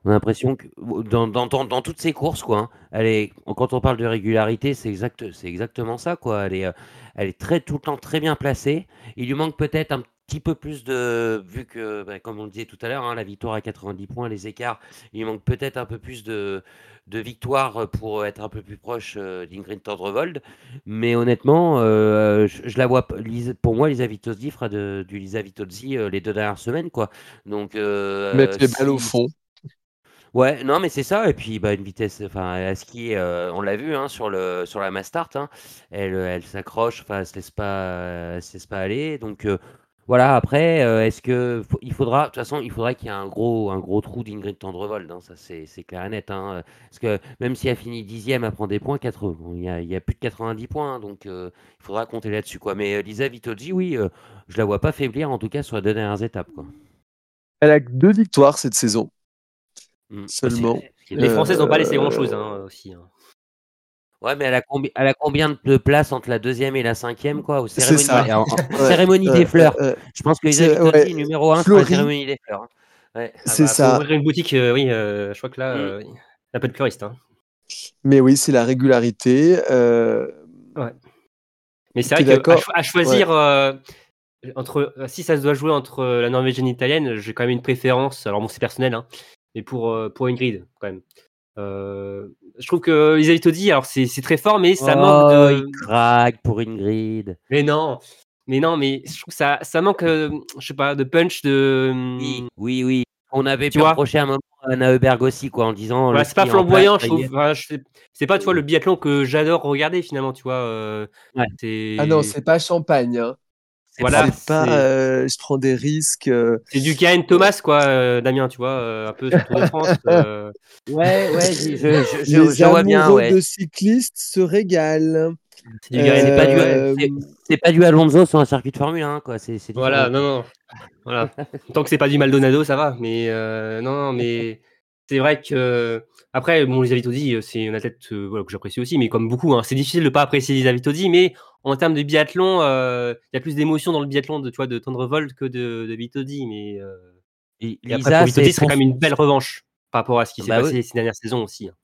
on a l'impression que dans, dans, dans, dans toutes ses courses, quoi. hein, elle est, quand on parle de régularité, c'est exact, c'est exactement ça, quoi. Elle est, euh, elle est très tout le temps très bien placée. Il lui manque peut-être un petit peu plus de, vu que, bah, comme on le disait tout à l'heure, hein, la victoire à 90 points, les écarts, il lui manque peut-être un peu plus de, de victoires pour être un peu plus proche euh, d'Ingrid Tendrevold. Mais honnêtement, euh, je, je la vois. pour moi, Lisa Vitozzi fera de, du Lisa Vitozzi euh, les deux dernières semaines, quoi. Donc, euh, Mettre les balles au fond. Ouais, non, mais c'est ça. Et puis, bah, une vitesse. Enfin, à skier, euh, on l'a vu hein, sur le sur la Mastart. hein, elle, elle s'accroche. Enfin, elle se elle se laisse pas aller. Donc, euh, voilà. Après, euh, est-ce que il faudra. De toute façon, il faudra qu'il y ait un gros un gros trou d'Ingrid Tendrevold. hein, ça, c'est clair et net. hein, parce que même si elle finit dixième, elle prend des points. 80, bon, il y a, y a plus de 90 points. hein, donc, euh, il faudra compter là-dessus, quoi. Mais euh, Lisa Vitozzi, oui, euh, je la vois pas faiblir, en tout cas, sur les deux dernières étapes, quoi. Elle a deux victoires cette saison. Mm. Seulement. C'est- c'est- Les Françaises n'ont pas laissé Euh, grand-chose hein, aussi. hein. Ouais, mais elle a, combi- elle a combien de- places entre la deuxième et la cinquième, quoi, C'est ça. Ouais, cérémonie euh, des fleurs. euh, euh, Je pense que c'est- Vitozzi ouais, est numéro un sur la Florie. cérémonie des fleurs. hein. Ouais. Ah c'est bah, ça. ouvrir une boutique, euh, oui, euh, je crois que là, euh, il y a pas de fleuriste. Hein. Mais oui, c'est la régularité. euh, Mais c'est vrai cho- à choisir euh, entre si ça se doit jouer entre la norvégienne et l'italienne, j'ai quand même une préférence. Alors bon, c'est personnel, hein, mais pour euh, pour Ingrid quand même. Euh, je trouve que Lisa Vitozzi, alors c'est c'est très fort, mais ça manque Oh, de. il craque pour Ingrid. Mais non, mais non, mais je trouve que ça ça manque, euh, je sais pas, de punch, de. Oui, oui, oui. On avait Tu pu vois? reprocher un moment à Anna Heuberg aussi, quoi, en disant. Voilà, le c'est pas flamboyant, place, je trouve. c'est pas, tu vois, le biathlon que j'adore regarder finalement, tu vois. euh, Ouais. c'est- Ah non, c'est pas champagne. Hein. C'est Voilà. c'est pas. c'est- euh, je prends des risques. euh, C'est du Kain Thomas, quoi, euh, Damien, tu vois, euh, un peu sur Tour de France. euh, Ouais, ouais, je, je, je, je- les je vois bien, amoureux ouais. de cyclistes se régalent. c'est du Garin. C'est pas du- c'est- C'est pas du Alonso sur un circuit de Formule 1, quoi. C'est, c'est Voilà, non, non. Voilà. Tant que c'est pas du Maldonado, ça va. Mais euh, non, non, mais c'est vrai que. Après, bon, Lisa Vitozzi, euh, c'est une athlète euh, voilà, que j'apprécie aussi, mais comme beaucoup, hein, c'est difficile de pas apprécier Lisa Vitozzi, mais en termes de biathlon, euh, il y a plus d'émotion dans le biathlon de, tu vois, de que de, de Vitozzi. Mais, euh, Et et après, pour c'est quand même une belle revanche par rapport à ce qui s'est Bah passé oui. ces dernières saisons aussi. hein.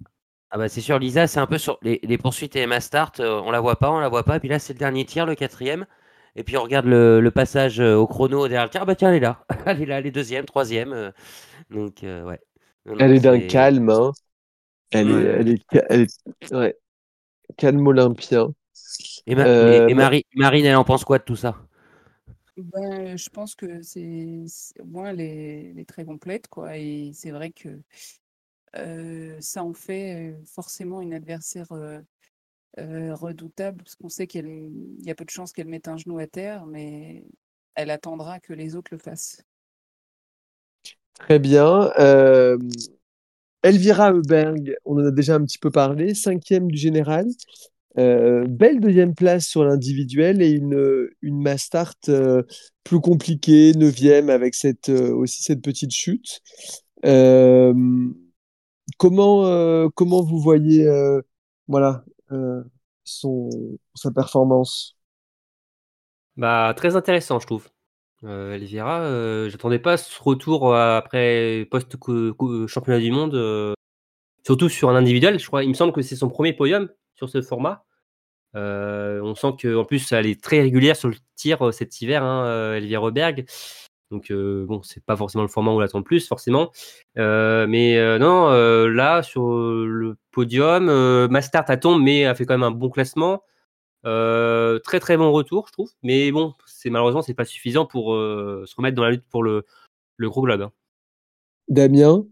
Ah bah c'est sûr, Lisa, c'est un peu sur les, les poursuites et ma start, euh, on la voit pas, on la voit pas, et puis là c'est le dernier tir, le quatrième, et puis on regarde le, le passage au chrono derrière le tir, ah bah tiens elle est là, elle est là, elle est deuxième, troisième, donc euh, ouais. Non, Elle est d'un calme. Hein. Elle, Ouais. est, elle est, elle est- ouais. calme olympien. Et, Ma- Euh, et- et Marie- Marine, elle en pense quoi de tout ça? Ben, je pense que c'est au moins elle est, elle est très complète quoi et c'est vrai que euh, ça en fait euh, forcément une adversaire euh, redoutable parce qu'on sait qu'il y a peu de chances qu'elle mette un genou à terre mais elle attendra que les autres le fassent. Très bien. Euh, Elvira Heuberg, on en a déjà un petit peu parlé, cinquième du général. Euh, belle deuxième place sur l'individuel et une, une mass start euh, plus compliquée, neuvième avec cette, euh, aussi cette petite chute. Comment, comment vous voyez voilà, son, sa performance? Bah, très intéressant, je trouve. Elvira, j'attendais pas ce retour après post-championnat du monde, surtout sur un individuel. Je crois, il me semble que c'est son premier podium sur ce format. Euh, on sent qu'en plus, elle est très régulière sur le tir euh, cet hiver, hein, euh, Elvira Roberg. Donc, euh, bon, c'est pas forcément le format où on l'attend le plus, forcément. Euh, mais euh, non, euh, là, sur le podium, euh, Mastart, tombe, mais elle fait quand même un bon classement. Euh, très très bon retour, je trouve. Mais bon, c'est malheureusement c'est pas suffisant pour euh, se remettre dans la lutte pour le, le gros globe. hein. Damien,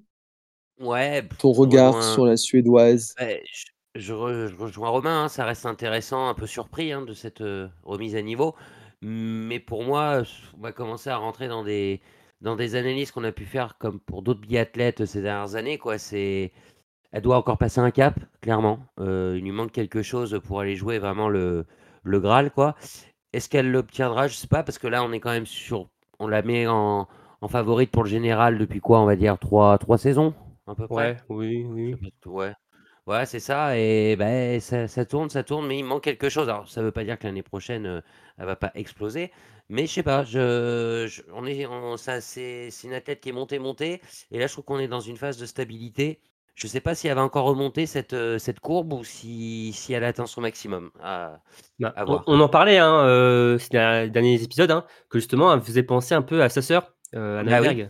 Ouais, ton regard sur la Suédoise? Ouais, je, je re- je rejoins Romain, hein, ça reste intéressant, un peu surpris hein, de cette euh, remise à niveau. Mais pour moi, on va commencer à rentrer dans des, dans des analyses qu'on a pu faire comme pour d'autres biathlètes ces dernières années, quoi. C'est, elle doit encore passer un cap, clairement. Euh, il lui manque quelque chose pour aller jouer vraiment le, le Graal, quoi. Est-ce qu'elle l'obtiendra? Je sais pas, parce que là, on est quand même sur, on la met en, en favorite pour le général depuis quoi On va dire trois, trois saisons, à peu près? Ouais, oui, oui. Ouais. Ouais, c'est ça. Et ben, ça, ça tourne, ça tourne, mais il manque quelque chose. Alors, ça veut pas dire que l'année prochaine, euh, elle va pas exploser. Mais je sais pas, je, je- on est, on- ça, c'est, c'est une athlète qui est montée, montée. Et là, je trouve qu'on est dans une phase de stabilité. Je sais pas si elle va encore remonter cette, euh, cette courbe ou si, si elle atteint son maximum. Bah, À on, voir. on en parlait hein, euh, ces derniers épisodes, hein, que justement, elle faisait penser un peu à sa sœur, euh, Anna Ah oui.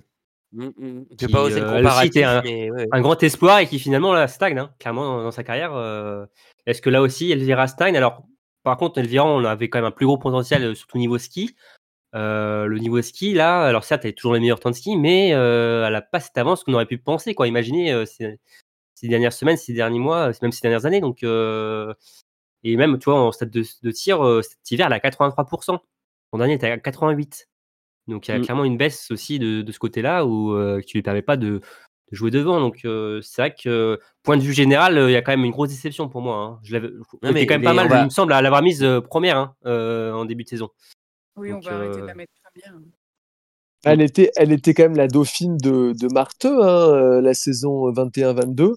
Mm, mm. Je Qui, vais pas oser le euh, était comparatif, un, mais ouais. un grand espoir et qui finalement là, stagne, hein, clairement dans, dans sa carrière. euh. Est-ce que là aussi, Elvira stagne? Alors, par contre, Elvira, on avait quand même un plus gros potentiel, euh, surtout niveau ski. Euh, le niveau ski, là, alors certes, elle a toujours les meilleurs temps de ski, mais elle n'a pas cette avance qu'on aurait pu penser. Quoi. Imaginez ces, ces dernières semaines, ces derniers mois, même ces dernières années. Donc, et même, tu vois, en stade de, de tir, cet hiver, elle a 83%. L'an dernier, elle était à 88%. Donc, il y a Mm. clairement une baisse aussi de, de ce côté-là où euh, qui lui permet pas de, de jouer devant. Donc, euh, c'est vrai que, point de vue général, euh, il y a quand même une grosse déception pour moi. Hein. Je l'avais, mais quand même pas mal, va- il me semble, à l'avoir mise euh, première hein, euh, en début de saison. Oui, on va arrêter de la mettre première. Elle était, elle était quand même la dauphine de, de Marteux, hein, la saison 21-22.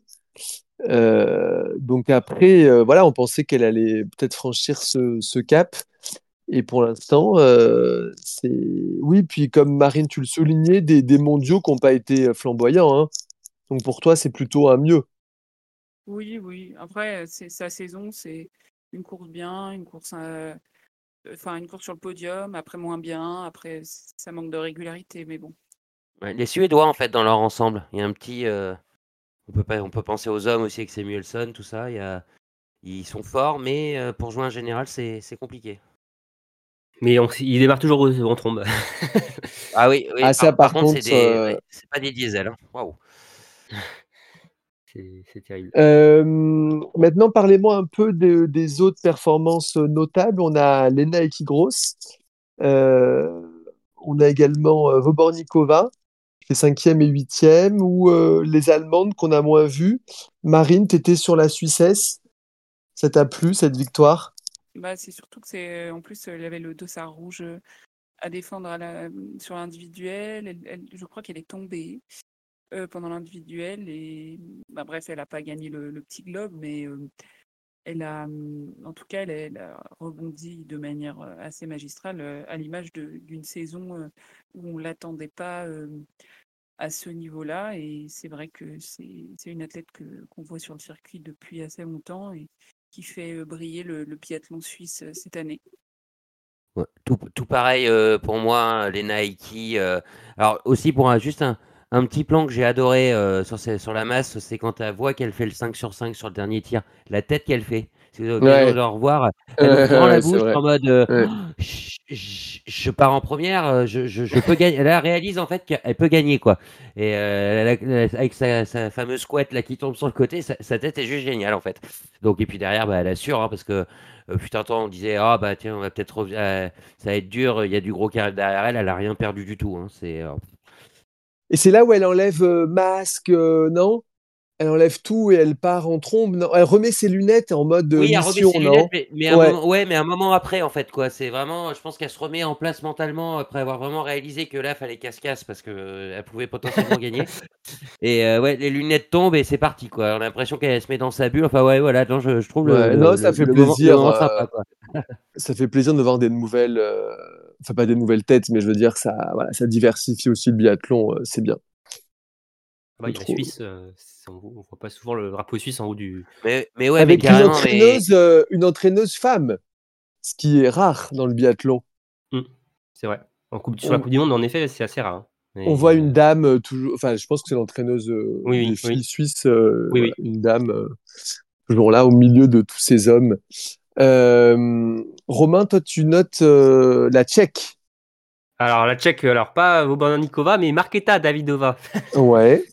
Euh, donc après, euh, voilà, on pensait qu'elle allait peut-être franchir ce, ce cap. Et pour l'instant, euh, c'est oui. Puis comme Marine, tu le soulignais, des, des mondiaux qui n'ont pas été flamboyants. hein. Donc pour toi, c'est plutôt un mieux. Oui, oui. Après, c'est sa saison, c'est une course bien, une course, euh, enfin une course sur le podium, après moins bien, après ça manque de régularité, mais bon. Ouais, les Suédois, en fait, dans leur ensemble, il y a un petit. euh, on, peut pas, on peut penser aux hommes aussi avec Samuelson, tout ça. Il y a, ils sont forts, mais euh, pour jouer en général, c'est c'est compliqué. Mais on, il démarre toujours en trombe. Ah oui, oui. Ah, ça, par c'est contre, des, euh, ouais, c'est pas des diesels. hein. Waouh. c'est c'est terrible. Euh, maintenant, parlez-moi un peu de- des autres performances notables. On a Lena Ekigros. Euh, on a également euh, Vobornikova, qui fait cinquième et huitième, ou euh, les Allemandes qu'on a moins vues. Marine, tu étais sur la Suissesse. Ça t'a plu, cette victoire? Bah, c'est surtout que c'est, en plus, il avait le dossard rouge euh, à défendre la, sur l'individuel. Elle- elle- je crois qu'elle est tombée euh, pendant l'individuel et bah, bref, elle n'a pas gagné le, petit globe, mais euh, elle a, hum, en tout cas, elle, elle a rebondi de manière assez magistrale à l'image d'une saison où on l'attendait pas à ce niveau-là. Et c'est vrai que c'est une athlète qu'on voit sur le circuit depuis assez longtemps qui fait euh, briller le, le biathlon suisse euh, cette année. Tout, tout pareil euh, pour moi, hein, les Nike. alors aussi pour un, juste un, un petit plan que j'ai adoré sur, sur la masse, c'est quand elle voit qu'elle fait le 5 sur 5 sur le dernier tir, la tête qu'elle fait. Avez l'occasion Ouais. de le revoir, elle Ouais, la c'est bouche en mode euh, Ouais. je, je- je pars en première, euh, je, je, je peux gagner. Elle réalise en fait qu'elle peut gagner quoi. Et euh, elle a- elle- avec sa, sa fameuse couette là qui tombe sur le côté, sa, sa tête est juste géniale en fait. Donc et puis derrière, bah, elle assure hein, parce que euh, putain, attends, on disait ah bah tiens, on va peut-être rev- euh, ça va être dur, il y a du gros carré derrière elle, elle a rien perdu du tout. Hein. C'est euh, Et c'est là où elle enlève euh, masque, euh, non? Elle enlève tout et elle part en trombe, non? Elle remet ses lunettes en mode euh, Oui, elle remet mission, ses non? lunettes, mais, mais un moment, ouais, mais un moment après, en fait, quoi. C'est vraiment, je pense qu'elle se remet en place mentalement après avoir vraiment réalisé que là, fallait qu'elle se casse parce que euh, elle pouvait potentiellement gagner. Et euh, ouais, les lunettes tombent et c'est parti, quoi. On a l'impression qu'elle se met dans sa bulle. Enfin, ouais, voilà, non, je, je trouve le, Ouais, le- non, ça le- fait plaisir. moment euh, sympa, quoi. ça fait plaisir de voir des nouvelles, euh, enfin pas des nouvelles têtes, mais je veux dire, ça, voilà, ça diversifie aussi le biathlon, c'est bien. Ah bah, il y a la Trop- Suisse, euh, c'est en haut, on voit pas souvent le drapeau suisse en haut du. Mais, mais ouais, mais Avec une mais entraîneuse, euh, une entraîneuse femme, ce qui est rare dans le biathlon. C'est vrai. En coupe, sur la Coupe du Monde, en effet, c'est assez rare. hein. Mais, On voit une dame euh, toujours, enfin, je pense que c'est l'entraîneuse euh, Oui, oui, des filles oui. suisses, euh, Oui, voilà, oui. une dame euh, toujours là au milieu de tous ces hommes. Euh, Romain, toi, tu notes euh, la Tchèque. Alors la Tchèque, alors pas Vobornikova, mais Marketa Davidova. Ouais.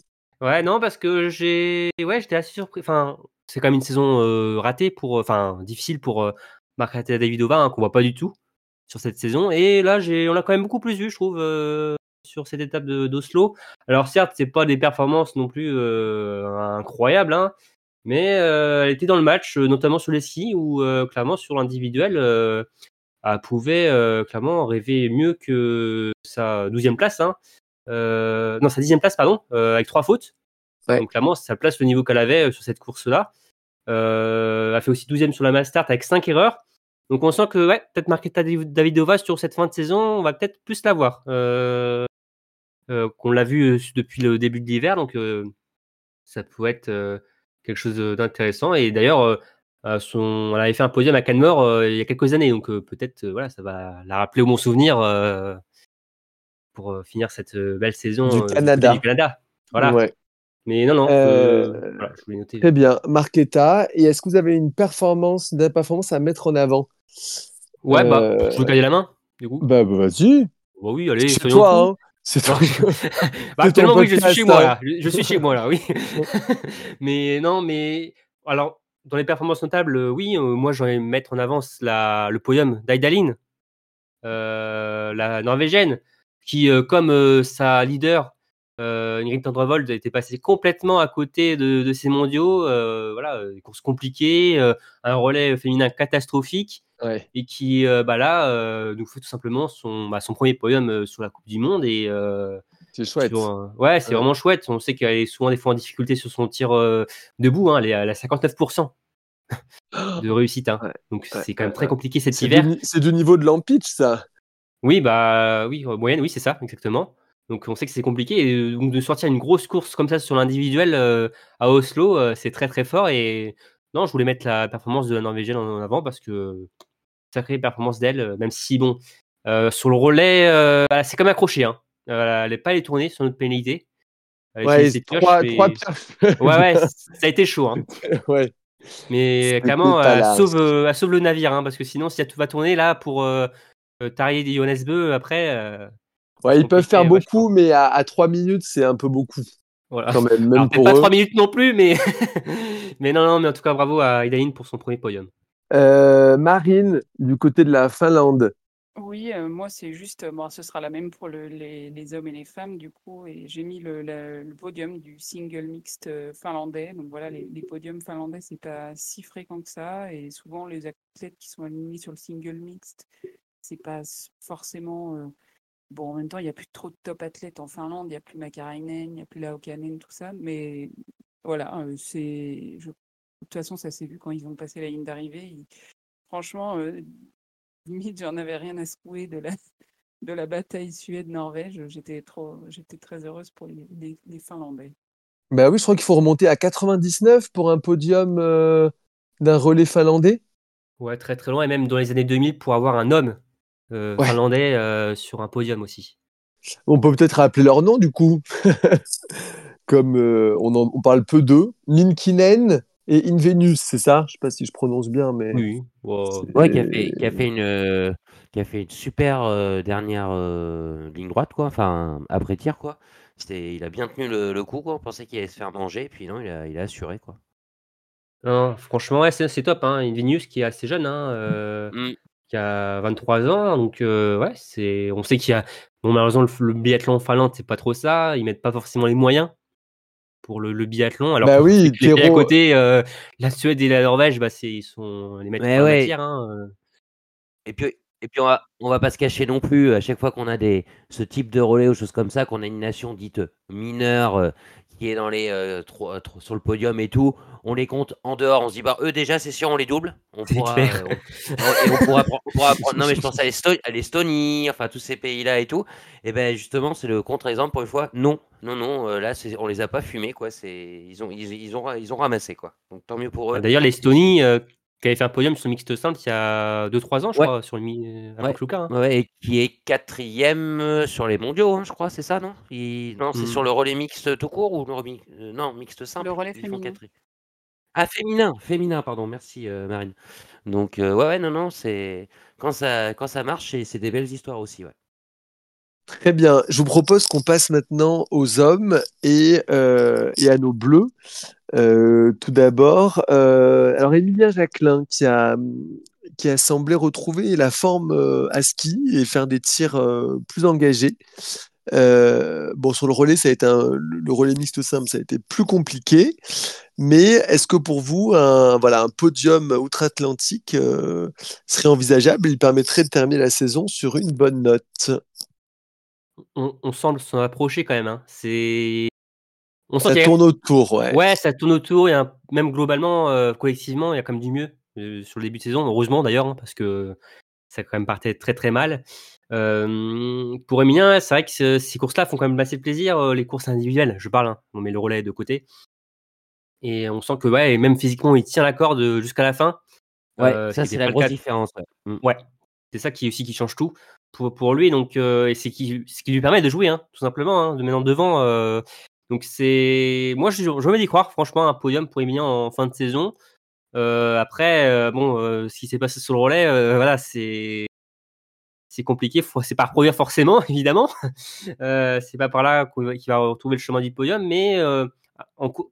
Ouais, non, parce que j'ai, ouais, j'étais assez surpris. Enfin, c'est quand même une saison ratée pour, enfin, difficile pour euh, Marketa Davidova, hein, qu'on voit pas du tout sur cette saison. Et là, j'ai, on l'a quand même beaucoup plus vu, je trouve. sur cette étape d'Oslo. Alors certes, c'est pas des performances non plus incroyables, hein, mais elle était dans le match, notamment sur les skis, où clairement sur l'individuel, elle pouvait clairement rêver mieux que sa 12e place, hein. Euh, non sa 10e place pardon, euh, avec trois fautes. Ouais. Donc clairement, ça place le niveau qu'elle avait euh, sur cette course-là. Euh, elle a fait aussi 12e sur la Mastart avec 5 erreurs. Donc on sent que ouais, peut-être Marketa Davidova sur cette fin de saison, on va peut-être plus la voir. Qu'on l'a vu depuis le début de l'hiver, donc ça pourrait être quelque chose d'intéressant. Et d'ailleurs, son, elle avait fait un podium à Canmore euh, il y a quelques années, donc euh, peut-être euh, voilà, ça va la rappeler au bon souvenir pour euh, finir cette euh, belle saison Du euh, Canada. du Canada. Voilà. Ouais. Mais non, non, voilà, je voulais noter. Très bien. Marquetta. Et est-ce que vous avez une performance, une performance à mettre en avant? Ouais, bah, je veux gagner la main, du coup. Bah, bah, vas-y. Bah oui, allez, C'est toi, hein. C'est toi. Bah, actuellement, oui, je suis chez moi, hein. là. Je je suis chez moi, là, oui. mais non, mais alors, dans les performances notables, euh, oui, euh, moi, j'aurais mettre en avance la, le podium d'Aidalin, euh, la norvégienne, qui, euh, comme euh, sa leader, euh, Ingrid Tendrevold, était passée complètement à côté de, de ces mondiaux. euh, voilà, euh, des courses compliquées, euh, un relais féminin catastrophique Ouais. et qui bah là nous fait tout simplement son, bah, son premier podium sur la Coupe du Monde et C'est chouette. sur ouais c'est Ouais. vraiment chouette on sait qu'elle est souvent des fois en difficulté sur son tir debout hein, elle est à la 59% de réussite hein. Ouais, donc c'est quand même très compliqué cet hiver c'est du niveau de l'ampitch, ça. Oui bah oui en moyenne oui c'est ça exactement donc on sait que c'est compliqué et donc de sortir une grosse course comme ça sur l'individuel euh, à Oslo euh, c'est très très fort et non je voulais mettre la performance de la Norvégienne en avant parce que sacrée performance d'elle, euh, même si bon, euh, sur le relais, bah, c'est comme accroché. Hein. Elle n'est pas allée tourner sur notre pénalité. Ouais, ses trois, trois. Ouais, ouais, ça a été chaud. Hein. ouais. Mais clairement, sauve, elle sauve le navire, hein, parce que sinon, si elle va tourner là pour euh, euh, tarier des Johannes Beu après, euh, Ouais, ils peuvent faire beaucoup, mais à, à 3 minutes, c'est un peu beaucoup. voilà. Quand même, même Alors, peut-être pour pas eux. trois minutes non plus, mais mais non, non, mais en tout cas, bravo à Idaline pour son premier podium. Euh, Marine, du côté de la Finlande. Oui, euh, moi c'est juste, euh, bon, ce sera la même pour le- les, les hommes et les femmes du coup, et j'ai mis le, podium du single mixte euh, finlandais. Donc voilà, les, les podiums finlandais c'est pas si fréquent que ça, et souvent les athlètes qui sont alignés sur le single mixte, c'est pas forcément. euh, Bon, en même temps, il n'y a plus trop de top athlètes en Finlande, il n'y a plus Makarainen, il n'y a plus Laukkanen, tout ça, mais voilà, euh, c'est. je- De toute façon, ça s'est vu quand ils ont passé la ligne d'arrivée. ils- Franchement, euh, limite, j'en avais rien à secouer de la, de la bataille Suède-Norvège. J'étais trop, j'étais très heureuse pour les, les- les Finlandais. Bah oui, je crois qu'il faut remonter à 99 pour un podium euh, d'un relais finlandais. Ouais, très très loin, et même dans les années 2000 pour avoir un homme euh, Ouais. finlandais euh, sur un podium aussi. On peut peut-être rappeler leur nom, du coup. Comme euh, on, en- on parle peu d'eux. Minkinen et Invenus, c'est ça? Je sais pas si je prononce bien, mais. Oui, wow. Ouais, qui a fait, qui a fait une, euh, qui a fait une super euh, dernière euh, ligne droite, quoi. Enfin, après tir, quoi. C'était, il a bien tenu le, le coup, quoi. On pensait qu'il allait se faire manger, puis non, il a, il a assuré, quoi. Non, franchement, ouais, c'est c'est top. Hein. Invenius qui est assez jeune, hein, euh, Mm. Qui a 23 ans. Donc, euh, ouais, c'est, on sait qu'il y a. Bon, malheureusement, le, le biathlon en Finlande, c'est pas trop ça. Ils mettent pas forcément les moyens pour le, le biathlon. Alors, Bah oui, les pays à Théro- côté, euh, la Suède et la Norvège, bah, c'est, ils sont les maîtres ouais. matière. Hein. euh. Et puis, et puis on va, on va pas se cacher non plus, à chaque fois qu'on a des, ce type de relais ou choses comme ça, qu'on a une nation dite mineure euh, qui est dans les, euh, trois- trois- sur le podium et tout, on les compte en dehors. On se dit, bah, eux déjà, c'est sûr, on les double. On pourra, euh, on- et on pourra, prendre- on pourra prendre- non, mais je pense à l'Esto- à l'Estonie, enfin, tous ces pays-là et tout. Et ben, justement, c'est le contre-exemple pour une fois. Non, non, non, euh, là, on les a pas fumés, quoi. C'est, ils ont, ils, ils ont, ils ont ramassé, quoi. Donc, tant mieux pour eux. D'ailleurs, l'Estonie, euh, qui avait fait un podium sur le mixte simple il y a 2-3 ans, je Ouais. crois, sur le mi, euh, Ouais. Pokluka, hein. Ouais, et qui est quatrième euh, sur les mondiaux, hein, je crois, c'est ça, non? Il- Non, c'est Mm. sur le relais mixte tout court ou le relais... euh, Non, mixte simple. Le relais féminin. Ah, féminin, féminin, pardon, merci euh, Marine. Donc, euh, ouais, ouais, non, non, c'est... Quand ça, quand ça marche, c'est c'est des belles histoires aussi, ouais. Très bien. Je vous propose qu'on passe maintenant aux hommes et, euh, et à nos bleus. Euh, tout d'abord, euh, alors Emilien Jacquelin qui a, semblé retrouver la forme euh, à ski et faire des tirs euh, plus engagés. Bon, sur le relais, ça a été le relais mixte simple, ça a été plus compliqué. Mais est-ce que pour vous, un, voilà, un podium outre-Atlantique serait envisageable? Il permettrait de terminer la saison sur une bonne note. On, on semble s'en approcher quand même. hein. C'est. On Ça a- tourne autour, ouais. Ouais, ça tourne autour. Un- Même globalement, euh, collectivement, il y a quand même du mieux euh, sur le début de saison. Heureusement d'ailleurs, hein, parce que ça quand même partait très très mal. Euh, pour Emilien, c'est vrai que ce- ces courses-là font quand même assez plaisir. euh, les courses individuelles, je parle. hein. On met le relais de côté. Et on sent que ouais, et même physiquement, il tient la corde jusqu'à la fin. Ouais, ça c'est la grosse différence. ouais. Mm. Ouais, c'est ça qui aussi qui change tout pour, pour lui. Donc, euh, et c'est qui, ce qui lui permet de jouer, hein, tout simplement, hein, de maintenant devant. euh, donc c'est, moi, je, veux d'y croire. Franchement, un podium pour Emilien en fin de saison. Euh, après, euh, bon, euh, ce qui s'est passé sur le relais, euh, voilà, c'est c'est compliqué. C'est pas reproduire forcément, évidemment. Euh, c'est pas par là qu'il va retrouver le chemin du podium, mais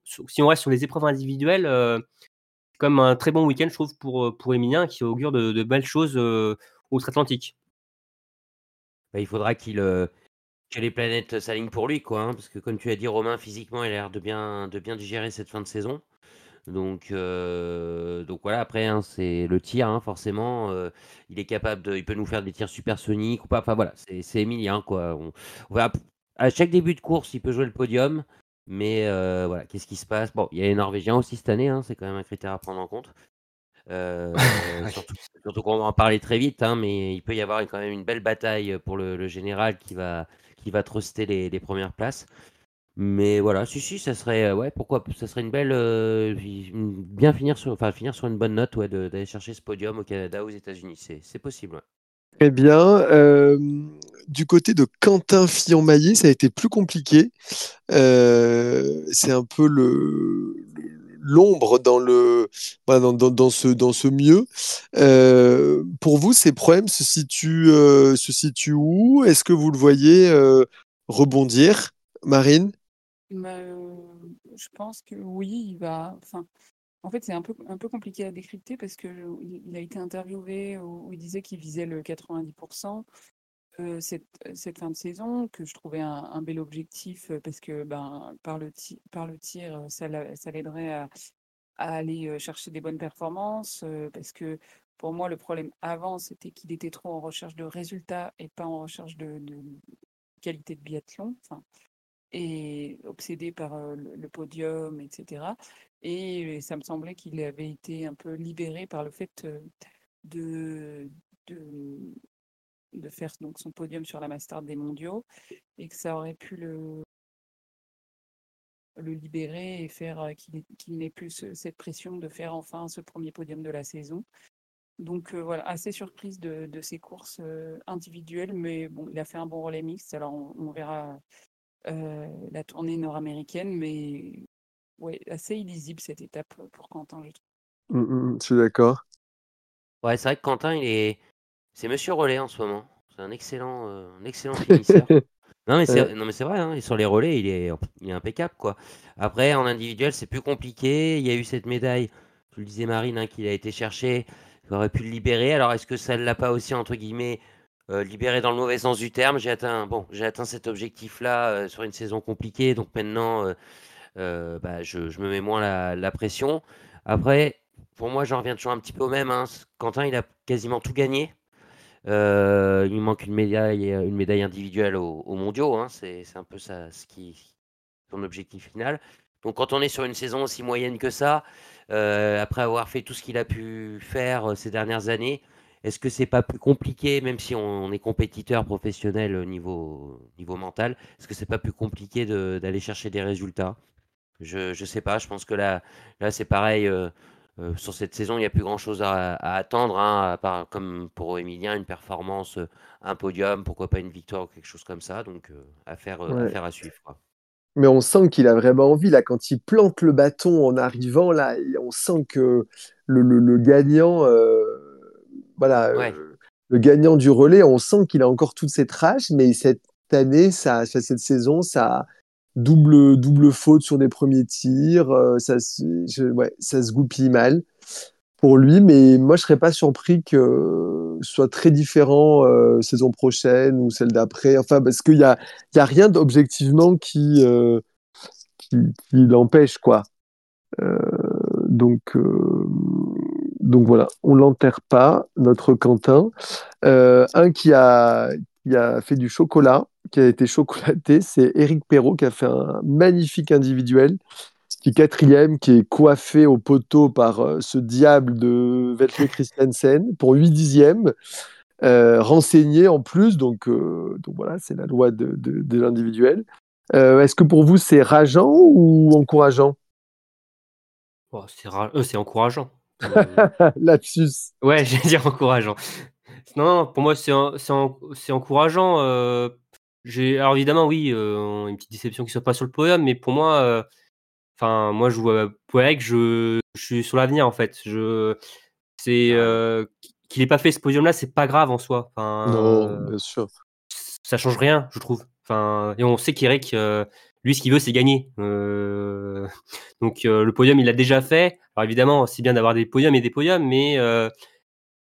si on reste sur les épreuves individuelles. c'est comme un très bon week-end, je trouve, pour, pour Emilien, qui augure de, de belles choses outre-Atlantique. Bah, il faudra qu'il que les planètes s'alignent pour lui, quoi. hein, parce que comme tu as dit, Romain, physiquement, il a l'air de bien, de bien digérer cette fin de saison. Donc, euh, donc voilà, après, hein, c'est le tir, hein, forcément. euh, il est capable de. Il peut nous faire des tirs supersoniques ou pas. Enfin voilà, c'est Emilien, quoi. On, on va, à chaque début de course, il peut jouer le podium. Mais euh, voilà, qu'est-ce qui se passe? Bon, il y a les Norvégiens aussi cette année, hein, c'est quand même un critère à prendre en compte. Euh, surtout surtout qu'on va en parler très vite, mais il peut y avoir quand même une belle bataille pour le, le général qui va, qui va truster les, les premières places. Mais voilà, si, si, ça serait, euh, ouais, pourquoi, ça serait une belle, euh, bien finir sur, enfin, finir sur une bonne note, ouais, d'aller chercher ce podium au Canada, aux États-Unis, c'est, possible. ouais. Très bien. Euh, du côté de Quentin Fillon-Maillet, ça a été plus compliqué. C'est un peu le l'ombre dans le dans, dans, ce dans ce mieux. Euh, pour vous, ces problèmes se situent euh, se situent où? Est-ce que vous le voyez euh, rebondir, Marine? Bah, je pense que oui, il va. Enfin, en fait, c'est un peu, un peu compliqué à décrypter parce que il a été interviewé où il disait qu'il visait le 90% euh, cette, fin de saison, que je trouvais un, bel objectif euh, parce que ben, par le, par le tir, euh, ça l'a- ça l'aiderait à, aller chercher des bonnes performances. Parce que pour moi, le problème avant, c'était qu'il était trop en recherche de résultats et pas en recherche de, qualité de biathlon. Et obsédé par le, podium, etc. Et ça me semblait qu'il avait été un peu libéré par le fait de, de faire donc son podium sur la Master des mondiaux et que ça aurait pu le, le libérer et faire euh, qu'il ait- qu'il n'ait plus ce- cette pression de faire enfin ce premier podium de la saison. Donc euh, voilà, assez surprise de, de ses courses euh, individuelles, mais bon, il a fait un bon relais mixte, alors on, on verra euh, la tournée nord-américaine, mais ouais, assez illisible cette étape pour Quentin, je trouve. Mm, mm, Je suis d'accord. Ouais, c'est vrai que Quentin, il est, c'est Monsieur Relais en ce moment. C'est un excellent, euh, un excellent finisseur. Non mais c'est, Ouais. non mais c'est vrai, hein, sur les relais, il est, il est impeccable quoi. Après, en individuel, c'est plus compliqué. Il y a eu cette médaille, tu le disais Marine, hein, qu'il a été chercher, qui aurait pu le libérer. Alors est-ce que ça ne l'a pas aussi entre guillemets euh, libéré dans le mauvais sens du terme? J'ai atteint, bon, j'ai atteint cet objectif-là euh, sur une saison compliquée, donc maintenant, euh, bah, je, je me mets moins la, la pression. Après, pour moi, j'en reviens toujours un petit peu au même. hein. Quentin, il a quasiment tout gagné. Euh, il manque une médaille, une médaille individuelle aux, aux mondiaux. hein, c'est un peu ça, ce qui, son objectif final. Donc, quand on est sur une saison aussi moyenne que ça, euh, après avoir fait tout ce qu'il a pu faire euh, ces dernières années, est-ce que c'est pas plus compliqué, même si on, est compétiteur professionnel au niveau, mental, est-ce que c'est pas plus compliqué d'aller chercher des résultats? Je je sais pas. Je pense que là, c'est pareil. euh, euh, sur cette saison, il n'y a plus grand-chose à, à attendre, hein, à part, comme pour Emilien, une performance, euh, un podium, pourquoi pas une victoire ou quelque chose comme ça. Donc, euh, affaire, euh, Ouais. affaire à suivre. quoi. Mais on sent qu'il a vraiment envie, là, quand il plante le bâton en arrivant, là, on sent que le, le- le gagnant, voilà, Ouais. le gagnant du relais, on sent qu'il a encore toute cette rage, mais cette année, ça- cette saison, ça double, double faute sur des premiers tirs, euh, ça, ça se goupille mal pour lui, mais moi, je serais pas surpris que, soit très différent euh, saison prochaine ou celle d'après Enfin, parce qu'il y a, y a rien d'objectivement qui, euh, qui, qui l'empêche, quoi. Donc, donc voilà, on l'enterre pas, notre Quentin. Un qui a, qui a fait du chocolat, qui a été chocolaté, c'est Eric Perrault qui a fait un magnifique individuel, qui est quatrième, qui est coiffé au poteau par euh, ce diable de Vetle Christensen pour 8 dixièmes. Euh, renseigné en plus, donc, euh, donc voilà, c'est la loi de, de, de l'individuel. Est-ce que pour vous c'est rageant ou encourageant? Oh, c'est ra- encourageant. Lapsus. ouais, j'allais dire encourageant. Non, pour moi, c'est en- c'est en- c'est encourageant. euh, alors évidemment, oui, euh, une petite déception qu'il soit pas sur le podium, mais pour moi, euh, enfin, moi, je vois je, je suis sur l'avenir en fait. Je, c'est euh, qu'il ait pas fait ce podium-là, c'est pas grave en soi. Non, euh, bien sûr. ça change rien, je trouve. Enfin, et on sait qu'Eric, euh, lui, ce qu'il veut, c'est gagner. Euh, donc, euh, le podium, il l'a déjà fait. Alors, évidemment, c'est bien d'avoir des podiums et des podiums, mais euh,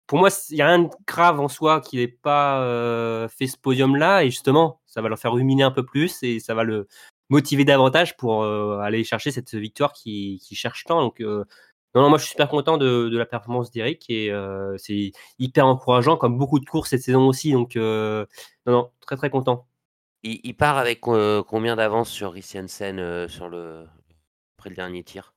pour moi, il n'y a rien de grave en soi qu'il n'ait pas euh, fait ce podium-là. Et justement, ça va le faire ruminer un peu plus et ça va le motiver davantage pour euh, aller chercher cette victoire qui, qui cherche tant. Donc, euh, non, non, moi, je suis super content de, de la performance d'Eric et c'est hyper encourageant, comme beaucoup de courses cette saison aussi. Donc, non, non, très, très content. Il, il part avec combien d'avance sur Christiansen euh, sur le après le dernier tir?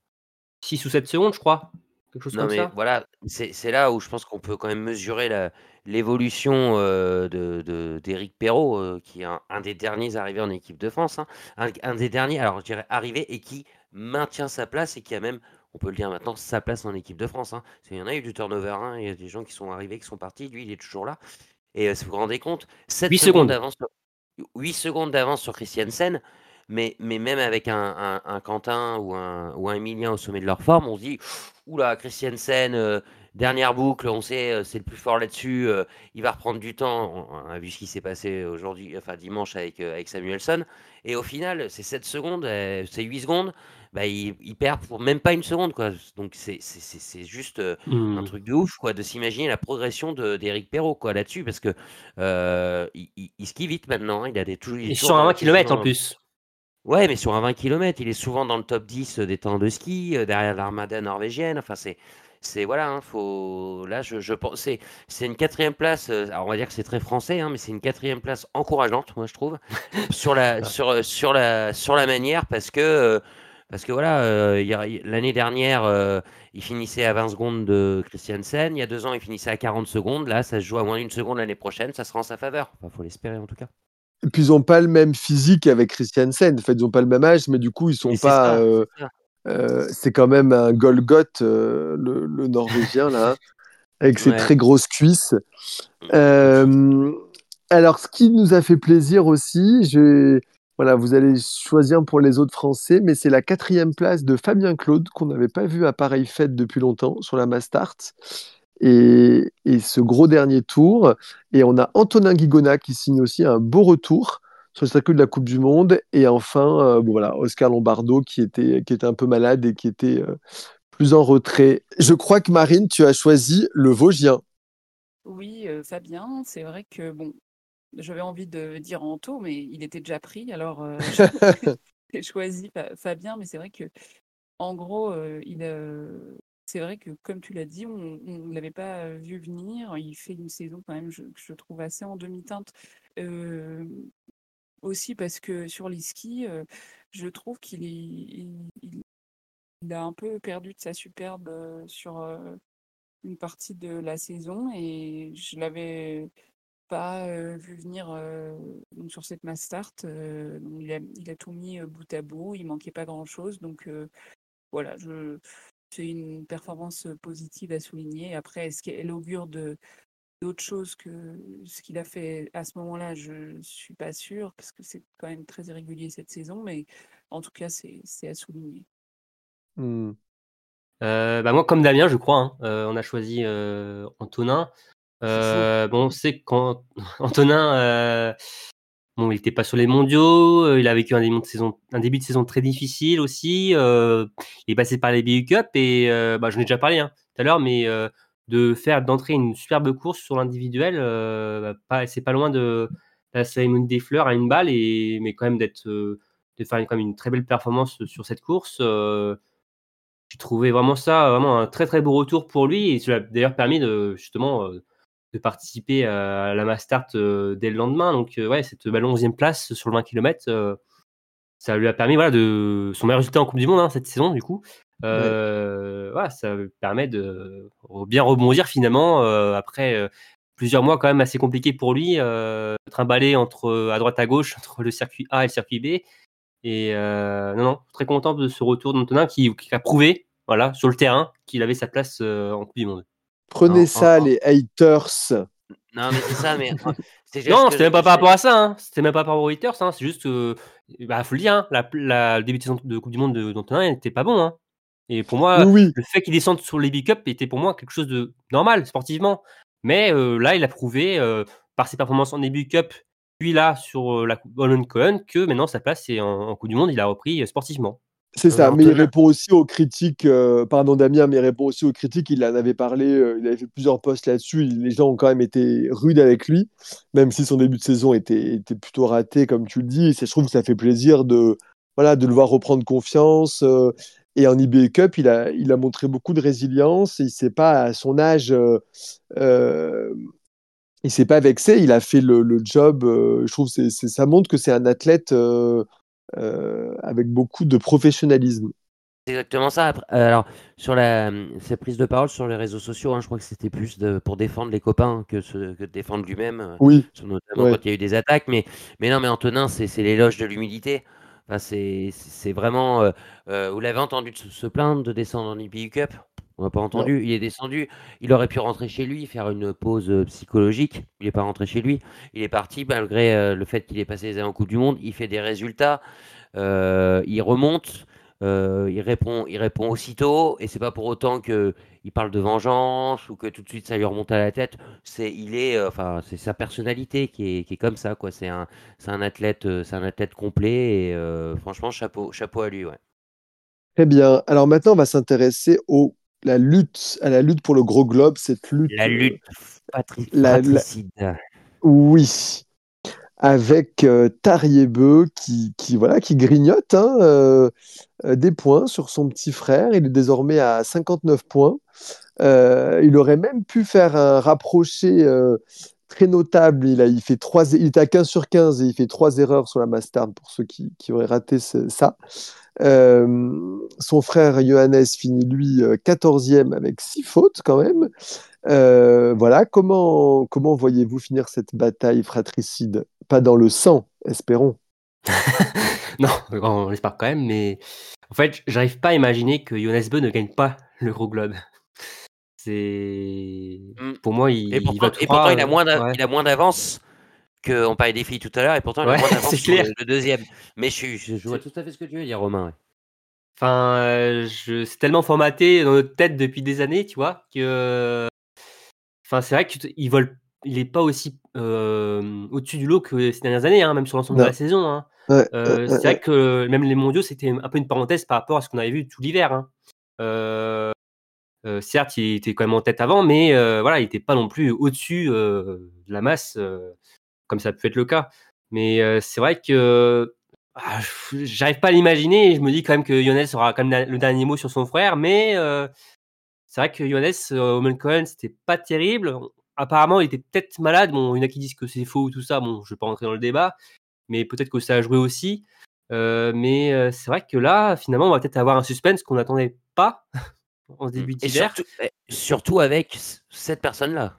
6 ou 7 secondes, je crois. Quelque chose Non comme mais ça? voilà, c'est là où je pense qu'on peut quand même mesurer l'évolution euh, de d'Éric Perrault, euh, qui est un, un des derniers arrivés en équipe de France, hein. un, un des derniers, alors je dirais arrivé et qui maintient sa place et qui a même, on peut le dire maintenant, sa place en équipe de France. hein. Qu'il y en a eu du turnover, hein, il y a des gens qui sont arrivés, qui sont partis, lui il est toujours là. Et euh, si vous vous rendez compte, 7 Huit secondes secondes. d'avance, sur- 8 secondes d'avance sur Christiansen, mais, mais même avec un, un- un Quentin ou un, ou un Emilien au sommet de leur forme, on se dit, oula, Christiansen, euh, dernière boucle, on sait, euh, c'est le plus fort là-dessus, euh, il va reprendre du temps. On, on a vu ce qui s'est passé aujourd'hui, enfin dimanche avec, euh, avec Samuelson. Et au final, c'est 7 secondes, c'est 8 secondes, bah, il, il perd pour même pas une seconde. Quoi. Donc c'est juste un Hmm. truc de ouf quoi, de s'imaginer la progression de- d'Éric Perrault quoi, là-dessus, parce que il, il- il skie vite maintenant, hein, il a des toujours, il est sur un dans- 20 km en plus. Ouais, mais sur un 20 km, il est souvent dans le top 10 des temps de ski, euh, derrière l'armada norvégienne. Enfin, c'est, c'est voilà, hein, faut. Là, je, je pense, c'est, c'est une quatrième place. euh, alors, on va dire que c'est très français, hein, mais c'est une quatrième place encourageante, moi, je trouve, sur la, sur, euh, sur la, sur la manière, parce que, euh, parce que voilà, euh, il y a- il- l'année dernière, euh, il finissait à 20 secondes de Christiansen. Il y a deux ans, il finissait à 40 secondes. Là, ça se joue à moins d'une seconde l'année prochaine. Ça sera en sa faveur. Enfin, faut l'espérer en tout cas. Et puis ils n'ont pas le même physique avec Christiansen. En fait, ils n'ont pas le même âge, mais du coup, ils sont Et pas. euh, c'est euh, c'est quand même un Golgoth, euh, le, le Norvégien, là, avec ses Ouais. très grosses cuisses. Euh, alors, ce qui nous a fait plaisir aussi, je... voilà, vous allez choisir pour les autres Français, mais c'est la quatrième place de Fabien Claude, qu'on n'avait pas vu à pareille fête depuis longtemps sur la Mastart. Et, et ce gros dernier tour. Et on a Antonin Guigona qui signe aussi un beau retour sur le circuit de la Coupe du Monde. Et enfin, euh, bon, voilà, Oscar Lombardo qui était, qui était un peu malade et qui était euh, plus en retrait. Je crois que Marine, tu as choisi le Vosgien. Oui, euh, Fabien, c'est vrai que bon, j'avais envie de dire Anto, mais il était déjà pris, alors j'ai choisi Fa- Fabien, mais c'est vrai que en gros, il, c'est vrai que comme tu l'as dit, on ne l'avait pas vu venir. Il fait une saison quand même, je, je trouve assez en demi-teinte. Aussi parce que sur les skis, je trouve qu'il a un peu perdu de sa superbe sur une partie de la saison et je l'avais pas vu venir donc sur cette mass start. donc il a, tout mis bout à bout, il manquait pas grand-chose. Donc euh, voilà, je, c'est une performance positive à souligner. Après, est-ce qu'elle augure de d'autres choses que ce qu'il a fait à ce moment-là? Je suis pas sûre parce que c'est quand même très irrégulier cette saison, mais en tout cas, c'est c'est à souligner. Hmm. Euh, bah moi, comme Damien, je crois, hein, euh, on a choisi euh, Antonin. Euh, bon, on sait quand Antonin, bon, il n'était pas sur les mondiaux, euh, il a vécu un début de saison, très difficile aussi. euh, il est passé par les BU Cup et euh, bah, j'en ai déjà parlé hein, tout à l'heure, mais de faire d'entrer une superbe course sur l'individuel. Pas, c'est pas loin de la cérémonie des fleurs à une balle, et, mais quand même d'être, de faire une très belle performance sur cette course. J'ai trouvé vraiment ça vraiment un très très beau retour pour lui, et cela a d'ailleurs permis de justement de participer à la Mastart euh, dès le lendemain. Donc ouais, cette belle 11e place sur le 20 km, ça lui a permis voilà de son meilleur résultat en Coupe du Monde hein, cette saison du coup. Euh, voilà, ça permet de bien rebondir finalement après plusieurs mois quand même assez compliqués pour lui, euh, trimballer entre à droite à gauche entre le circuit A et le circuit B. Et non, non, très content de ce retour d'Antonin qui, qui, a prouvé, voilà, sur le terrain, qu'il avait sa place en Coupe du Monde. Prenez ça, les haters. Non, mais c'est ça, mais. non, c'était même pas par rapport à ça. Hein. C'était même pas par rapport aux haters. Hein. C'est juste, euh, bah, faut le dire, hein, la, la, le début de saison de Coupe du Monde d'Antonin n'était pas bon. Hein. Et pour moi, oui. le fait qu'il descende sur les big cup était pour moi quelque chose de normal sportivement. Mais euh, là, il a prouvé euh, par ses performances en début cup, puis là sur euh, la Coupe Cohen, que maintenant sa place est en, en, Coupe du Monde, il a repris sportivement. C'est ça, mais il répond aussi aux critiques, euh, pardon Damien, mais il répond aussi aux critiques, il en avait parlé, euh, il avait fait plusieurs posts là-dessus, les gens ont quand même été rudes avec lui, même si son début de saison était, était plutôt raté, comme tu le dis, et je trouve que ça fait plaisir de, voilà, de le voir reprendre confiance, euh, et en IBA Cup, il a, il a montré beaucoup de résilience, et il s'est pas, à son âge, il s'est pas vexé, il a fait le, le job, je trouve que ça montre que c'est un athlète avec beaucoup de professionnalisme. C'est exactement ça. Alors, sur la, ses prises de parole sur les réseaux sociaux, hein, je crois que c'était plus de, pour défendre les copains que, de défendre lui-même. euh, Oui, Notamment ouais. quand il y a eu des attaques. Mais, mais non, mais Antonin, c'est l'éloge de l'humilité. Enfin, c'est vraiment. euh, euh, vous l'avez entendu se, se plaindre de descendre en IPU Cup? On n'a pas entendu. Il est descendu. Il aurait pu rentrer chez lui, faire une pause euh, psychologique. Il n'est pas rentré chez lui. Il est parti malgré euh, le fait qu'il ait passé les années en Coupe du Monde. Il fait des résultats. euh, il remonte. euh, il répond, il répond aussitôt, et c'est pas pour autant que il parle de vengeance ou que tout de suite ça lui remonte à la tête. C'est, il est, euh, enfin, c'est sa personnalité qui est, qui est comme ça, quoi. C'est un, c'est un athlète, c'est un athlète complet, et euh, franchement, chapeau, chapeau à lui, ouais. très bien. Alors maintenant, on va s'intéresser au la lutte, à la lutte pour le gros globe, cette lutte. La euh, lutte la-. Oui, avec euh, Tariebeu qui, qui, voilà, qui grignote hein, euh, des points sur son petit frère. Il est désormais à 59 points. Euh, il aurait même pu faire un rapproché très notable. Il, a, il, fait trois, il était à 15 sur 15 et il fait trois erreurs sur la Mastard pour ceux qui, auraient raté ça. Euh, son frère Johannes finit lui euh, 14e avec six fautes quand même. Euh, voilà, comment, comment voyez-vous finir cette bataille fratricide? Pas dans le sang, espérons. non, on l'espère quand même, mais en fait, j'arrive pas à imaginer que Jonas Beu ne gagne pas le gros globe. C'est Mm. pour moi, il, Et il pourtant, et il a moins d'a- ouais. il a moins d'avance que on parlait des filles tout à l'heure, et pourtant il a moins d'avance sur le, le deuxième. Mais je, suis- je, je vois tout à fait ce que tu veux dire, Romain. ouais. Enfin, euh, je, c'est tellement formaté dans notre tête depuis des années, tu vois, que. Enfin, c'est vrai qu'il vole, il est pas aussi euh, au-dessus du lot que ces dernières années, hein, même sur l'ensemble de la saison. Hein. Ouais, Euh, ouais, c'est ouais, vrai que même les mondiaux, c'était un peu une parenthèse par rapport à ce qu'on avait vu tout l'hiver. Hein. Euh, certes, il était quand même en tête avant, mais euh, voilà, il n'était pas non plus au-dessus euh, de la masse, comme ça peut être le cas. Mais c'est vrai que ah, j'arrive pas à l'imaginer je me dis quand même que Jonas aura quand même le dernier mot sur son frère, mais c'est vrai que euh, au Cohen, c'était pas terrible. Apparemment, il était peut-être malade. Bon, il y en a qui disent que c'est faux ou tout ça. Bon, je vais pas rentrer dans le débat, mais peut-être que ça a joué aussi. Mais c'est vrai que là, finalement, on va peut-être avoir un suspense qu'on n'attendait pas en début Et d'hiver. surtout, avec cette personne-là.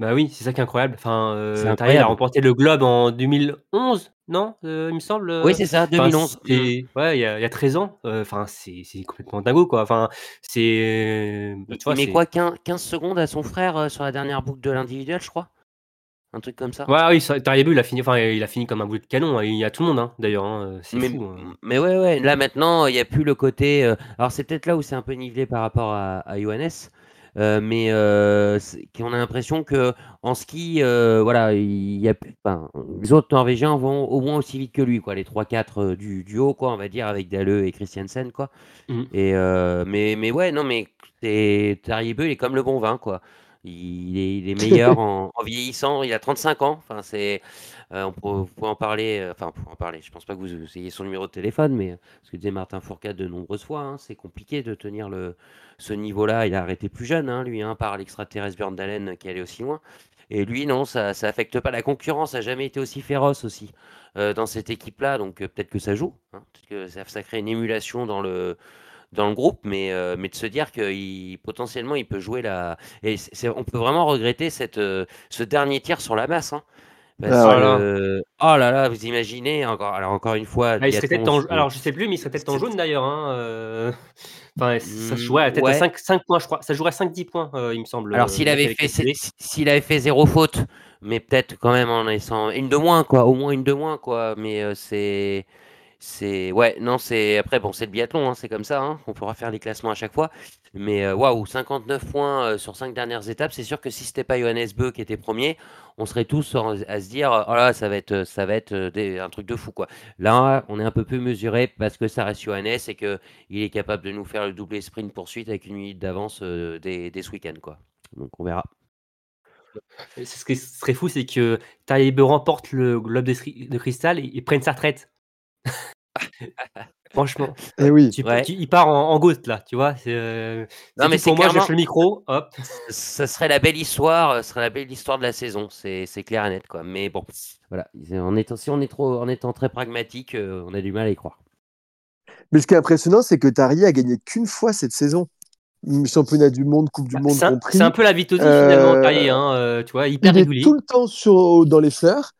Bah oui, c'est ça qui est incroyable. Enfin, euh, Tariel a incroyable. remporté le Globe en 2011, non Euh, Il me semble. Oui, euh, c'est ça, Enfin, 2011. c'est- ouais, il y, a, il y a 13 ans. Euh, Enfin, c'est c'est complètement dingo, quoi. Enfin, c'est. bah, Il, met quoi 15, 15 secondes à son frère euh, sur la dernière boucle de l'individuel, je crois? Un truc comme ça Ouais, oui, Tariel, il a fini. Enfin, il a fini comme un boulet de canon. hein. Il y a tout le monde, hein, d'ailleurs. hein. C'est mais, fou. hein. mais ouais, ouais, là maintenant, il n'y a plus le côté. euh, alors, c'est peut-être là où c'est un peu nivelé par rapport à, à Johannes. Euh, mais euh, qu'on a l'impression que en ski, voilà, il y a, les autres Norvégiens vont au moins aussi vite que lui, quoi, les 3-4 euh, du, du haut, quoi, on va dire, avec Dalleux et Christiansen, quoi. Mhm. Et mais, mais ouais, non, mais c'est Tariebeu, il est comme le bon vin, quoi. Il est, il est meilleur en, en vieillissant. Il a 35 ans. Enfin, c'est, euh, on vous pouvez en parler. euh, Enfin, pour en parler. Je pense pas que vous, ayez son numéro de téléphone, mais euh, ce que disait Martin Fourcade de nombreuses fois, hein, c'est compliqué de tenir le, ce niveau-là. Il a arrêté plus jeune, hein, lui, hein, par l'extraterrestre Björn Dalen qui allait aussi loin. Et lui, non, ça, ça affecte pas la concurrence. A jamais été aussi féroce aussi euh, dans cette équipe-là. Donc peut-être que ça joue. hein, peut-être que ça, ça crée une émulation dans le dans le groupe, mais, euh, mais de se dire que potentiellement il peut jouer la. Et on peut vraiment regretter cette, euh, ce dernier tir sur la masse. hein. Parce Ah oh là là, vous imaginez, encore, alors encore une fois. Ah, il serait biathlon, peut-être en... c'est- Alors, je sais plus, mais il serait peut-être en jaune d'ailleurs. Hein, euh, Enfin, ça peut-être ouais. à 5, 5 points, je crois. Ça jouerait à 5-10 points, euh, il me semble. Alors s'il avait, fait, s'il avait fait zéro faute, mais peut-être quand même en laissant une de moins, quoi, au moins une de moins, quoi. Mais euh, c'est. C'est ouais non c'est après bon c'est le biathlon hein, c'est comme ça hein, on pourra faire les classements à chaque fois. Mais euh, waouh 59 points euh, sur 5 dernières étapes c'est sûr que si c'était pas Johannes Beu qui était premier on serait tous à se dire oh là ça va être ça va être euh, des- un truc de fou quoi. Là on est un peu plus mesuré parce que ça reste Johannes et que il est capable de nous faire le doublé sprint poursuite avec une minute d'avance euh, dès, ce week-end quoi. Donc on verra. Ce qui serait fou, c'est que Taïbe remporte le globe de cristal et, et prenne sa retraite. Franchement, Eh oui. tu- Ouais. tu- il part en, en ghost là, tu vois. C'est, euh, Non, mais c'est pour moi, je clairement- le micro, hop. ça serait la belle histoire, euh, ce serait la belle histoire de la saison, c'est clair et net quoi. Mais bon, voilà, en étant, si on est trop, en étant très pragmatique, euh, on a du mal à y croire. Mais ce qui est impressionnant, c'est que Tari a gagné qu'une fois cette saison. Championnat du monde, Coupe du Bah, monde c'est un, compris. c'est un peu la Vitosi Euh, finalement, Taillé, hein, euh, tu vois, hyper Il est tout le temps sur, dans les fleurs,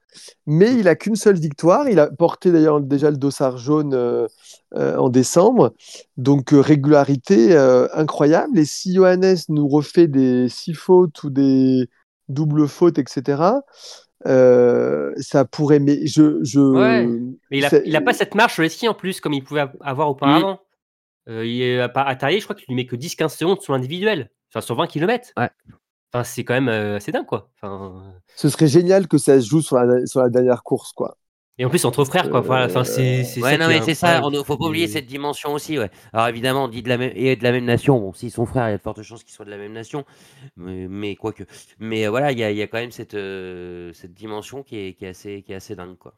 mais il a qu'une seule victoire. Il a porté d'ailleurs déjà le dossard jaune euh, euh, en décembre. Donc euh, régularité euh, incroyable. Et si Johannes nous refait des six fautes ou des doubles fautes, etc., euh, ça pourrait. Mais je, je... Ouais. Mais il a, c'est- il a pas cette marche sur les skis en plus, comme il pouvait av- avoir auparavant. Euh, il est à, à Taillé, je crois qu'il lui met que 10-15 secondes sur l'individuel, enfin sur 20 km. Ouais. Enfin, c'est quand même euh, assez dingue, quoi. Enfin, Ce serait génial que ça se joue sur la, sur la dernière course, quoi. et en plus, entre frères, quoi. Voilà, enfin, c'est, c'est Ouais, ça non, mais est c'est ça, faut pas oublier Et- cette dimension aussi, ouais. Alors évidemment, on dit de la même, et de la même nation, bon, s'ils sont frères, il y a de fortes chances qu'ils soient de la même nation, mais, mais quoique. Mais euh, voilà, il y a, il y a quand même cette, euh, cette dimension qui est, qui, est assez, qui est assez dingue, quoi.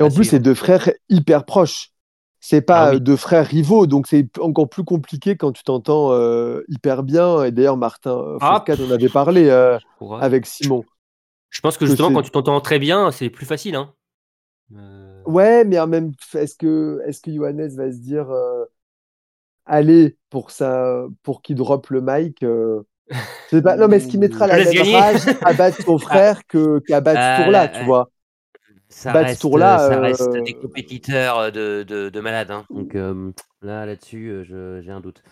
Et en plus, c'est deux frères hyper proches. C'est pas Ah oui. euh, deux frères rivaux, donc c'est encore plus compliqué quand tu t'entends euh, hyper bien. Et d'ailleurs, Martin euh, Ah, en avait parlé euh, avec Simon. Je pense que justement, quand tu t'entends très bien, c'est plus facile. Hein. Euh, Ouais, mais en même est-ce que est-ce que Johannes va se dire allez pour ça pour qu'il drop le mic pas. Non, mais est-ce qu'il mettra la même rage à battre son frère que qu'à battre Ah, ce tour-là, là, tu vois Ça Bah, ce reste, tour-là, euh, ça euh, reste des compétiteurs de, de, de malades. hein. Donc euh, là, là-dessus, euh, j'ai un doute.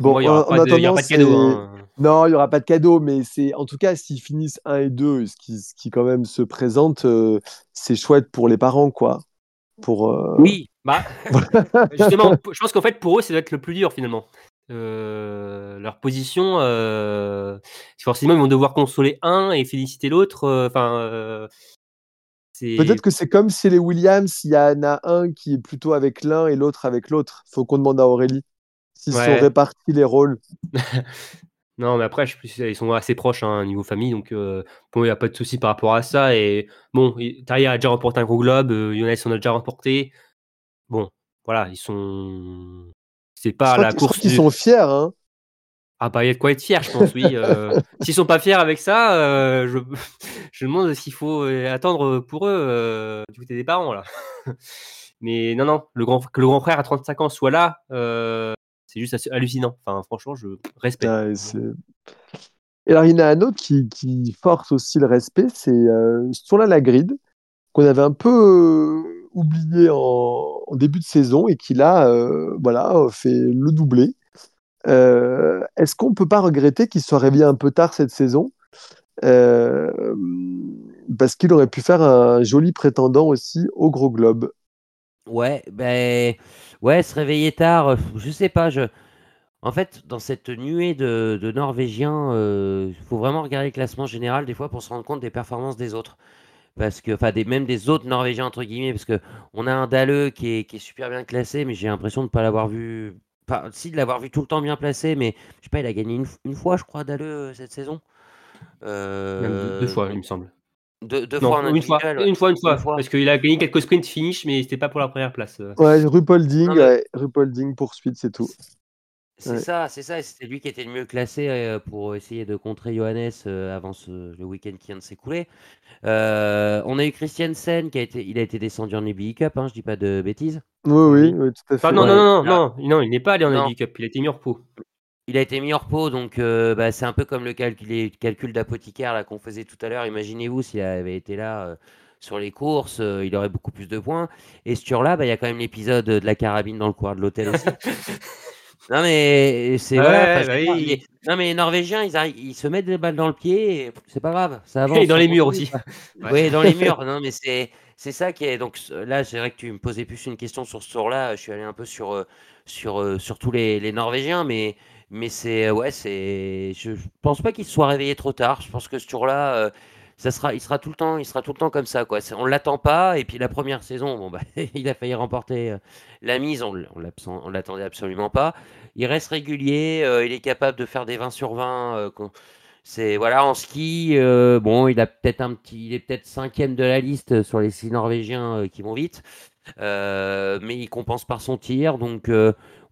Bon, moi, il n'y aura, pas de- aura pas cadeau. Hein. Non, il n'y aura pas de cadeau, mais c'est en tout cas s'ils finissent 1 et 2, ce qui, ce qui quand même se présente, euh, c'est chouette pour les parents, quoi. Pour, euh, Oui, Bah, justement, je pense qu'en fait, pour eux, ça doit être le plus dur finalement. Euh, leur position, euh, forcément, ils vont devoir consoler un et féliciter l'autre. euh, Enfin, euh, Peut-être que c'est comme si les Williams, il y en a un qui est plutôt avec l'un et l'autre avec l'autre. Faut qu'on demande à Aurélie s'ils Ouais. sont répartis les rôles. Non, mais après, je ils sont assez proches hein, niveau famille, donc euh, bon, il n'y a pas de souci par rapport à ça. Et bon, Taria a déjà remporté un gros globe, euh, Jonas en a déjà remporté. Bon, voilà, ils sont. C'est je pas crois la je crois course. qu'ils du- sont fiers. Hein. Ah bah il y a de quoi être fier, je pense, oui. euh, S'ils sont pas fiers avec ça, euh, je... je me demande s'il faut euh, attendre pour eux euh, du côté des parents là. Mais non, non, le grand, que le grand frère à 35 ans soit là, c'est juste hallucinant. Enfin, franchement, je respecte. Et alors, il y en a un autre qui, qui force aussi le respect, c'est euh, Sturla Lagrid, qu'on avait un peu oublié en, en début de saison et qui là, voilà, fait le doublé. Euh, Est-ce qu'on peut pas regretter qu'il soit réveillé un peu tard cette saison? Euh, parce qu'il aurait pu faire un joli prétendant aussi au Gros Globe. Ouais, ben, ouais, se réveiller tard, euh, je sais pas, En fait, dans cette nuée de, Norvégiens, il faut vraiment regarder le classement général des fois pour se rendre compte des performances des autres. Parce que, enfin, des, même des autres Norvégiens, entre guillemets, parce que on a un est, qui est super bien classé, mais j'ai l'impression de ne pas l'avoir vu. Si, de l'avoir vu tout le temps bien placé, mais je sais pas, il a gagné une, une fois, je crois, Dalleux cette saison. Même deux, deux Euh, fois, il me semble. deux, deux Non, fois en une fois, ouais. une fois, une fois, Une fois. parce qu'il a gagné quelques sprints finish, mais c'était pas pour la première place. euh. Ouais, Rupolding, Non, mais- ouais, Rupolding poursuite, c'est tout. C'est Ouais. ça, c'est ça. et C'était lui qui était le mieux classé euh, pour essayer de contrer Johannes euh, avant ce- le week-end qui vient de s'écouler. Euh, on a eu Christiansen qui a été, il a été descendu en EBI Cup, hein, je dis pas de bêtises. Oui, oui, oui, tout à fait. Enfin, non, Ouais, non, non, non, non, non, il n'est pas allé en. Abbey Cup, il a été mis en repos. Il a été mis en repos, donc euh, bah, c'est un peu comme le calcul, les calculs d'apothicaire là qu'on faisait tout à l'heure. Imaginez-vous s'il avait été là euh, sur les courses, euh, il aurait beaucoup plus de points. Et ce tour-là, bah, il y a quand même l'épisode de la carabine dans le couloir de l'hôtel aussi. non mais c'est Ouais, voilà. bah oui. les- Non mais les Norvégiens, ils, arrivent- ils se mettent des balles dans le pied, et c'est pas grave, ça avance. Et dans les murs aussi. Ouais. Oui, dans les murs. Non, mais c'est c'est ça qui est. Donc là, c'est vrai que tu me posais plus une question sur ce tour-là. Je suis allé un peu sur euh, sur euh, sur tous les, les Norvégiens, mais mais c'est euh, ouais, c'est. Je pense pas qu'il se soit réveillé trop tard. Je pense que ce tour-là, euh, ça sera, il sera tout le temps, il sera tout le temps comme ça, quoi. On l'attend pas. Et puis la première saison, bon bah, il a failli remporter euh, la mise. On on l'attendait absolument pas. Il reste régulier. euh, il est capable de faire des 20 sur 20. euh, c'est voilà en ski, bon, il a peut-être un petit, il est peut-être cinquième de la liste sur les six Norvégiens qui vont vite, mais il compense par son tir, donc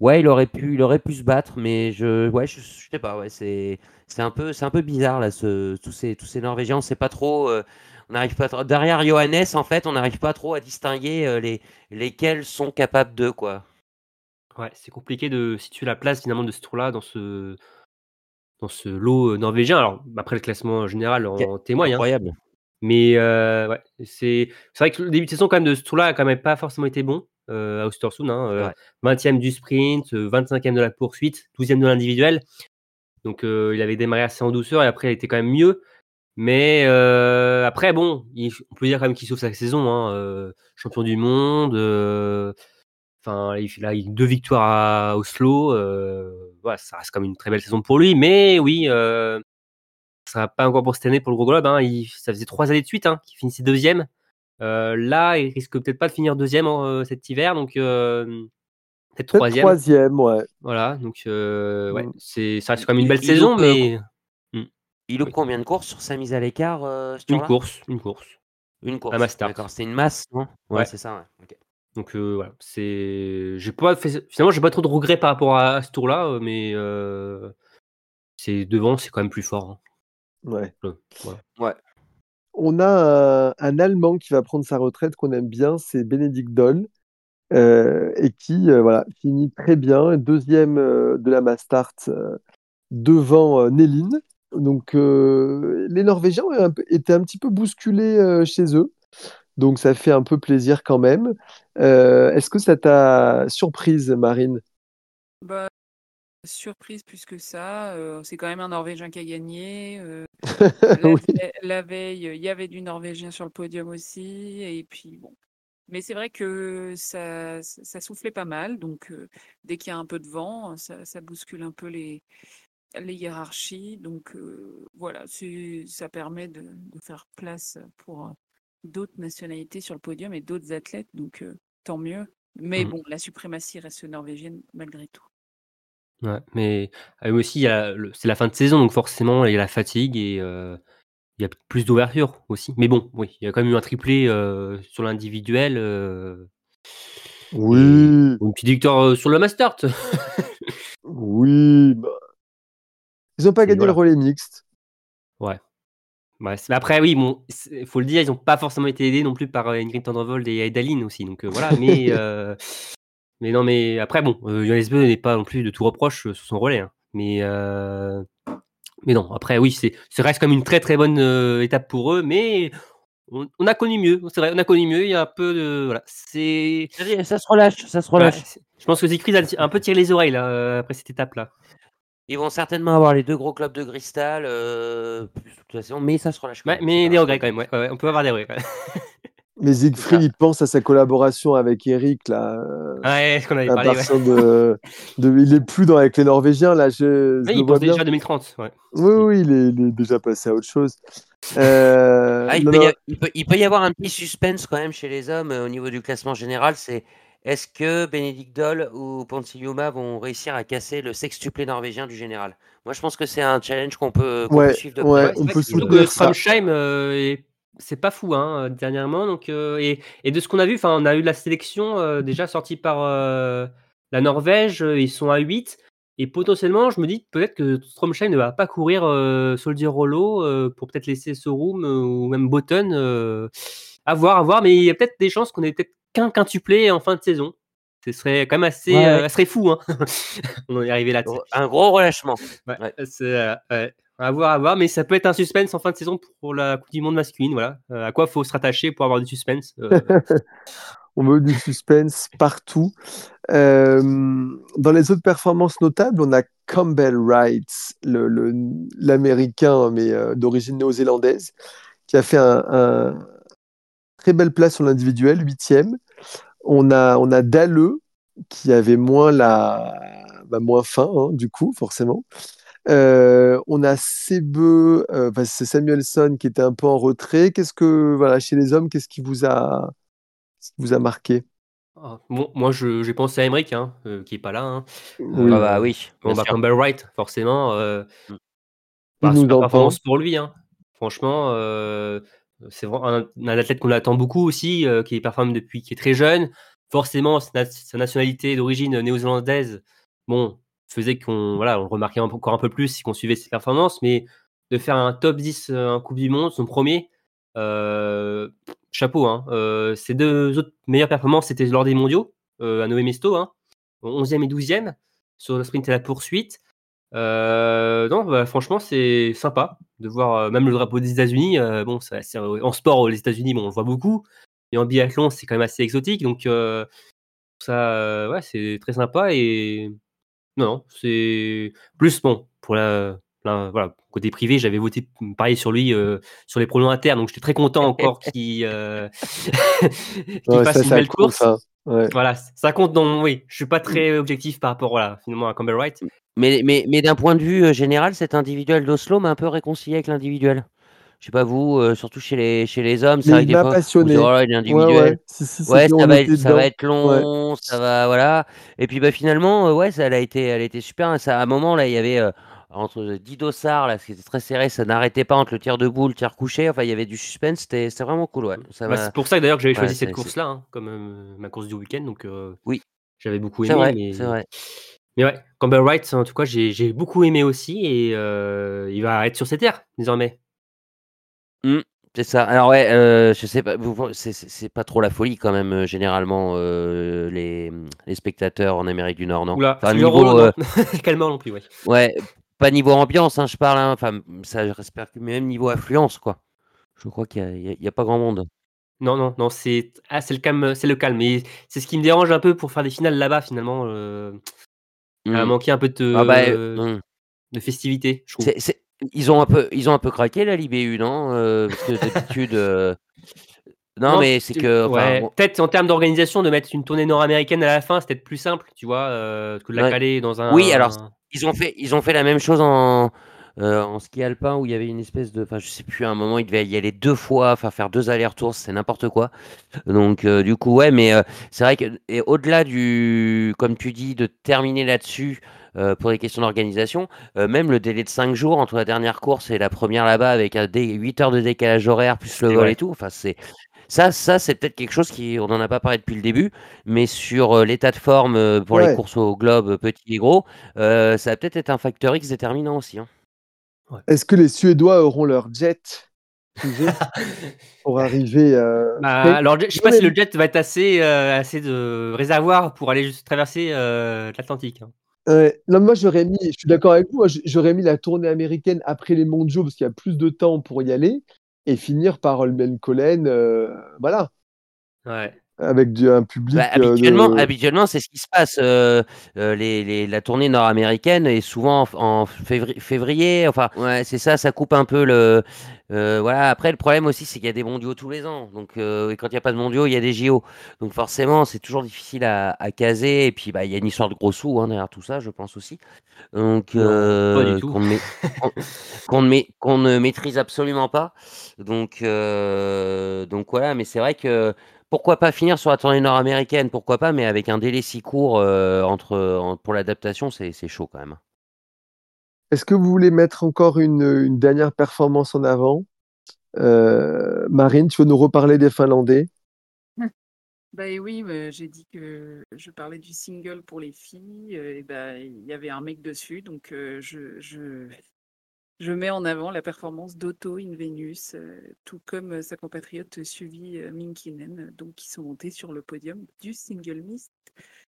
ouais, il aurait pu, il aurait pu se battre, mais je, ouais, je, je sais pas, ouais, c'est, c'est un peu, c'est un peu bizarre là, ce, tous ces, tous ces Norvégiens, on sait pas trop, euh, on n'arrive pas trop, derrière Johannes en fait, on n'arrive pas trop à distinguer euh, les, lesquels sont capables de quoi. Ouais, c'est compliqué de situer la place finalement de ce tour-là dans ce dans ce lot euh, norvégien. Alors après le classement général en témoigne, hein. Incroyable. mais euh, ouais, c'est c'est vrai que le début de saison quand même de ce tour-là a quand même pas forcément été bon euh, à Ostersund. Hein, euh, Ouais. 20e du sprint, euh, 25e de la poursuite, 12e de l'individuel. Donc euh, il avait démarré assez en douceur et après il était quand même mieux. Mais euh, après bon, il- on peut dire quand même qu'il sauve sa saison, hein, euh, champion du monde. euh, Enfin, il il a eu deux victoires à Oslo. euh, voilà, ça reste comme une très belle saison pour lui. Mais oui, euh, ça va pas encore pour cette année pour le gros globe. Hein. Il, ça faisait trois années de suite hein, qu'il finissait deuxième. Euh, là, il risque peut-être pas de finir deuxième euh, cet hiver, donc euh, peut-être troisième. troisième, ouais. Voilà, donc euh, ouais, Mm. c'est ça reste quand même une belle il saison, euh, mais Il loupe Oui. combien de courses sur sa mise à l'écart euh, une course, une course. Une course. Mastart. D'accord, c'était une masse, non? Ouais, Ouais. c'est ça, ouais. Donc euh, voilà, c'est, j'ai pas fait, finalement, j'ai pas trop de regrets par rapport à, à ce tour-là, mais euh, c'est devant, c'est quand même plus fort. hein. ouais. Voilà. On a un, un Allemand qui va prendre sa retraite qu'on aime bien, c'est Bénédicte Doll, euh, et qui euh, voilà, finit très bien, deuxième euh, de la Mastart euh, devant euh, Nélin. Donc euh, les Norvégiens étaient un petit peu bousculés euh, chez eux, donc ça fait un peu plaisir quand même. Euh, Est-ce que ça t'a surprise, Marine? Bah, surprise plus que ça. euh, c'est quand même un Norvégien qui a gagné. euh, la, Oui. ve- la veille, il y avait du Norvégien sur le podium aussi. Et puis bon. Mais c'est vrai que ça, ça soufflait pas mal. Donc euh, dès qu'il y a un peu de vent, ça, ça bouscule un peu les, les hiérarchies. Donc voilà, ça permet de, de faire place pour d'autres nationalités sur le podium et d'autres athlètes. Donc tant mieux. Mais Mhm. bon, la suprématie reste norvégienne malgré tout. Ouais, mais euh, aussi, il y a le- c'est la fin de saison, donc forcément, il y a la fatigue et euh, il y a plus d'ouverture aussi. Mais bon, oui, il y a quand même eu un triplé euh, sur l'individuel. euh, Oui, une petite victoire euh, sur le Mastart. oui. bah. Ils n'ont pas gagné voilà. le relais mixte. Ouais. Ouais, c'est- après, oui, bon, il faut le dire, ils n'ont pas forcément été aidés non plus par euh, Ingrid Tendrevold et Edaline aussi. Donc euh, voilà, mais, euh, mais non, mais après, bon, euh, Johannes Beu n'est pas non plus de tout reproche euh, sur son relais. hein. mais, euh, mais non, après, oui, c'est, ça reste comme une très très bonne euh, étape pour eux, mais on, on a connu mieux. C'est vrai, on a connu mieux. Il y a un peu de. Voilà, c'est. Ça, se relâche, ça se relâche. je pense que Siegfried a un peu tiré les oreilles là, après cette étape-là. Ils vont certainement avoir les deux gros clubs de cristal euh, plus toute saison, mais ça se relâche. quand Ouais, même, mais des regrets quand même, ouais, ouais, ouais, on peut avoir des regrets. Mais Siegfried, il pense à sa collaboration avec Eric, là. euh, Ouais, ce qu'on avait à parlé. ouais. de, de- Il est plus dans, avec les Norvégiens, là. Je, je il pense bien. déjà à 2030. Ouais. Oui, oui, il est, il est déjà passé à autre chose. Euh, Ah, il, non, peut y non, a- il peut- il peut y avoir un petit suspense quand même chez les hommes euh, au niveau du classement général. C'est est-ce que Bénédicte Doll ou Ponsiljuma vont réussir à casser le sextuplé norvégien du général? Moi, je pense que c'est un challenge qu'on peut, qu'on Ouais, peut suivre de ouais, près. Ouais, on peut ça. Stromsheim, euh, est- c'est pas fou hein, euh, dernièrement. Donc, euh, et, et de ce qu'on a vu, enfin, on a eu la sélection euh, déjà sortie par euh, la Norvège. Ils sont à 8. Et potentiellement, je me dis peut-être que Stromsheim ne va pas courir euh, Soldier Rollo euh, pour peut-être laisser Sorum euh, ou même Botten. Euh, à voir, à voir. Mais il y a peut-être des chances qu'on ait peut-être qu'un quintuplé en fin de saison. Ce serait quand même assez, Ouais, serait fou. Hein. on en est arrivé là. sais. Un gros relâchement. Ouais, À voir, à voir, mais ça peut être un suspense en fin de saison pour la Coupe du Monde masculine. Voilà. Euh, à quoi faut se rattacher pour avoir du suspense euh, on veut du suspense partout. Euh, dans les autres performances notables, on a Campbell Wright, l'américain, mais d'origine néo-zélandaise, qui a fait un, un très belle place sur l'individuel, huitième. On a, on a Dalleux, qui avait moins la, bah, moins faim, hein, du coup, forcément. Euh, on a Sebe, euh, enfin, c'est Samuelson qui était un peu en retrait. Qu'est-ce que, voilà, chez les hommes, qu'est-ce qui vous a, qui vous a marqué? ah, Bon, moi, je- j'ai pensé à Emmerich, hein, euh, qui est pas là. hein. Oui. Ah bah oui. Bon, bah, sûr. Campbell Wright, forcément. Bah, nous performance pour lui. Hein. Franchement, euh, c'est vraiment un, un athlète qu'on attend beaucoup aussi, euh, qui performe depuis qu'il est très jeune. Forcément, sa, sa nationalité d'origine néo-zélandaise, bon, faisait qu'on voilà, on remarquait un encore un peu plus si on suivait ses performances, mais de faire un top 10 euh, en Coupe du Monde, son premier, euh, chapeau. Hein. Euh, ses deux autres meilleures performances, c'était lors des mondiaux, à Nové Mesto, hein, 11e et 12e, sur le sprint et la poursuite. Non, bah, franchement, c'est sympa de voir même le drapeau des États-Unis. bon, en sport, les États-Unis, bon, on le voit beaucoup. Et en biathlon, c'est quand même assez exotique. Donc, ça, ouais, c'est très sympa. Et non, c'est plus bon pour la, la- voilà, côté privé. J'avais voté pareil sur lui euh, sur les pronoms inter. Donc, j'étais très content encore qu'il euh, qu'il Ouais, fasse ça, une ça belle compte, course. ça. Ouais. Voilà, ça compte. Donc, oui, je suis pas très objectif par rapport voilà, finalement à Campbell Wright. Mais, mais, mais d'un point de vue euh, général, cet individuel d'Oslo m'a un peu réconcilié avec l'individuel. Je sais pas vous, euh, surtout chez les, chez les hommes, c'est vrai que des fois, dit, passionné. oh là, il est Ouais, individuel. ouais. Si, si, Ouais, c'était- on ça va, être, ça va dedans. être long, ça va, voilà. Et puis bah finalement, euh, ouais, ça, elle a été, elle a été super. hein. Ça, à un moment là, il y avait euh, entre 10 dossards là, ce qui était très serré, ça n'arrêtait pas entre le tir debout, le tir couché. Enfin, il y avait du suspense, c'était, c'était vraiment cool, ouais. Ça Bah, c'est pour ça que d'ailleurs que j'avais ouais, choisi cette course-là, hein, comme euh, ma course du week-end. Donc, euh, Oui. j'avais beaucoup c'est aimé. vrai, mais... c'est vrai. mais ouais, Campbell Wright, en tout cas, j'ai j'ai beaucoup aimé aussi. Et euh, il va être sur ses terres désormais. C'est ça. Alors ouais, euh, je sais pas, c'est pas trop la folie quand même euh, généralement euh, les, les spectateurs en Amérique du Nord, non? Oula, Enfin, niveau, Calmement non plus, ouais. ouais, pas niveau ambiance, hein, je parle. hein. Enfin, ça, je respecte même niveau affluence, quoi. Je crois qu'il y a, pas grand monde. Non, non, non, c'est ah, le calme, c'est le calme. Et c'est ce qui me dérange un peu pour faire des finales là-bas, finalement. Euh... A Hmm. manqué un peu de, Ah bah, hmm. de festivité, je trouve. Ils ont un peu, ils ont un peu craqué la l'IBU, non Euh, Parce que d'habitude, euh, non, mais c'est tu- que, enfin, ouais, bon, peut-être en termes d'organisation, de mettre une tournée nord-américaine à la fin, c'est peut-être plus simple, tu vois, euh, que de la Ouais. caler dans un. Oui, alors, ils ont fait, ils ont fait la même chose en, euh, en ski alpin où il y avait une espèce de, enfin, je sais plus, à un moment, il devait y aller deux fois, enfin, faire deux allers-retours, c'est n'importe quoi. Donc, euh, du coup, ouais, mais euh, c'est vrai que, et au-delà du, comme tu dis, de terminer là-dessus. Euh, pour les questions d'organisation, euh, même le délai de 5 jours entre la dernière course et la première là-bas avec un dé- 8 heures de décalage horaire plus le vol et tout, enfin c'est ça, ça c'est peut-être quelque chose qui, on n'en a pas parlé depuis le début, mais sur euh, l'état de forme euh, pour Ouais. les courses au globe petit et gros, euh, ça va peut-être être un facteur X déterminant aussi. hein. Est-ce que les Suédois auront leur jet pour arriver euh, Bah, alors, je sais Non, pas mais- si le jet va être assez, euh, assez de réservoir pour aller juste traverser euh, l'Atlantique. hein. Ouais. Non, moi j'aurais mis, je suis d'accord avec vous, j'aurais mis la tournée américaine après les mondiaux parce qu'il y a plus de temps pour y aller et finir par Holmenkollen, euh, voilà. Ouais. Avec du, un public. Bah, euh, habituellement, de- habituellement c'est ce qui se passe. euh, euh, les, les- la tournée nord-américaine est souvent en, en février, février, Enfin, ouais, c'est ça, ça coupe un peu le. euh, voilà. Après, le problème aussi, c'est qu'il y a des mondiaux tous les ans. Donc, euh, et quand il n'y a pas de mondiaux, il y a des JO. Donc, forcément, c'est toujours difficile à, à caser. Et puis, bah, il y a une histoire de gros sous hein, derrière tout ça, je pense aussi. Donc, Non, pas du tout. qu'on ne, qu'on ne ne maîtrise absolument pas. Donc, euh, donc voilà. Mais c'est vrai que pourquoi pas finir sur la tournée nord-américaine, pourquoi pas, mais avec un délai si court euh, entre, en- pour l'adaptation, c'est chaud quand même. Est-ce que vous voulez mettre encore une, une dernière performance en avant? Euh, Marine, tu veux nous reparler des Finlandais? Bah et oui, euh, j'ai dit que je parlais du single pour les filles. euh, et bah, il y avait un mec dessus, donc je, je, je mets en avant la performance d'Otto in Venus, euh, tout comme euh, sa compatriote Suvi euh, Minkinen, donc qui sont montés sur le podium du single mist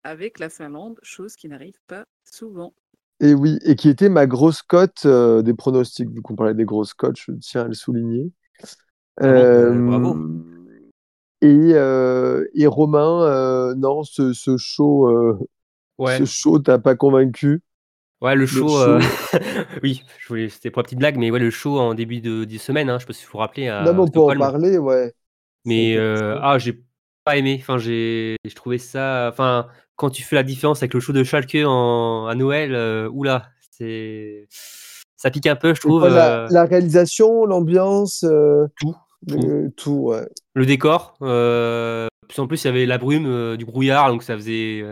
avec la Finlande, chose qui n'arrive pas souvent. Et oui, et qui était ma grosse cote euh, des pronostics, vu qu'on parlait des grosses cotes, je tiens à le souligner. Ah bon, euh, bravo. Et, euh, et Romain, euh, non, ce, ce show, euh, Ouais. ce show t'a pas convaincu? Ouais, le show. show. euh, oui, voulais- c'était pour la petite blague, mais ouais, le show en début de, de semaine, hein, je sais pas si vous vous rappelez. À non, mais on peut en parler, ouais. Mais euh, ah, j'ai pas aimé. Enfin, j'ai, je trouvais ça. Enfin, quand tu fais la différence avec le show de Schalke en, à Noël, euh, oula, c'est, ça pique un peu, je trouve. la, euh, la réalisation, l'ambiance, Tout, le- tout, ouais. le décor. En plus, il y avait la brume, du brouillard, donc ça faisait.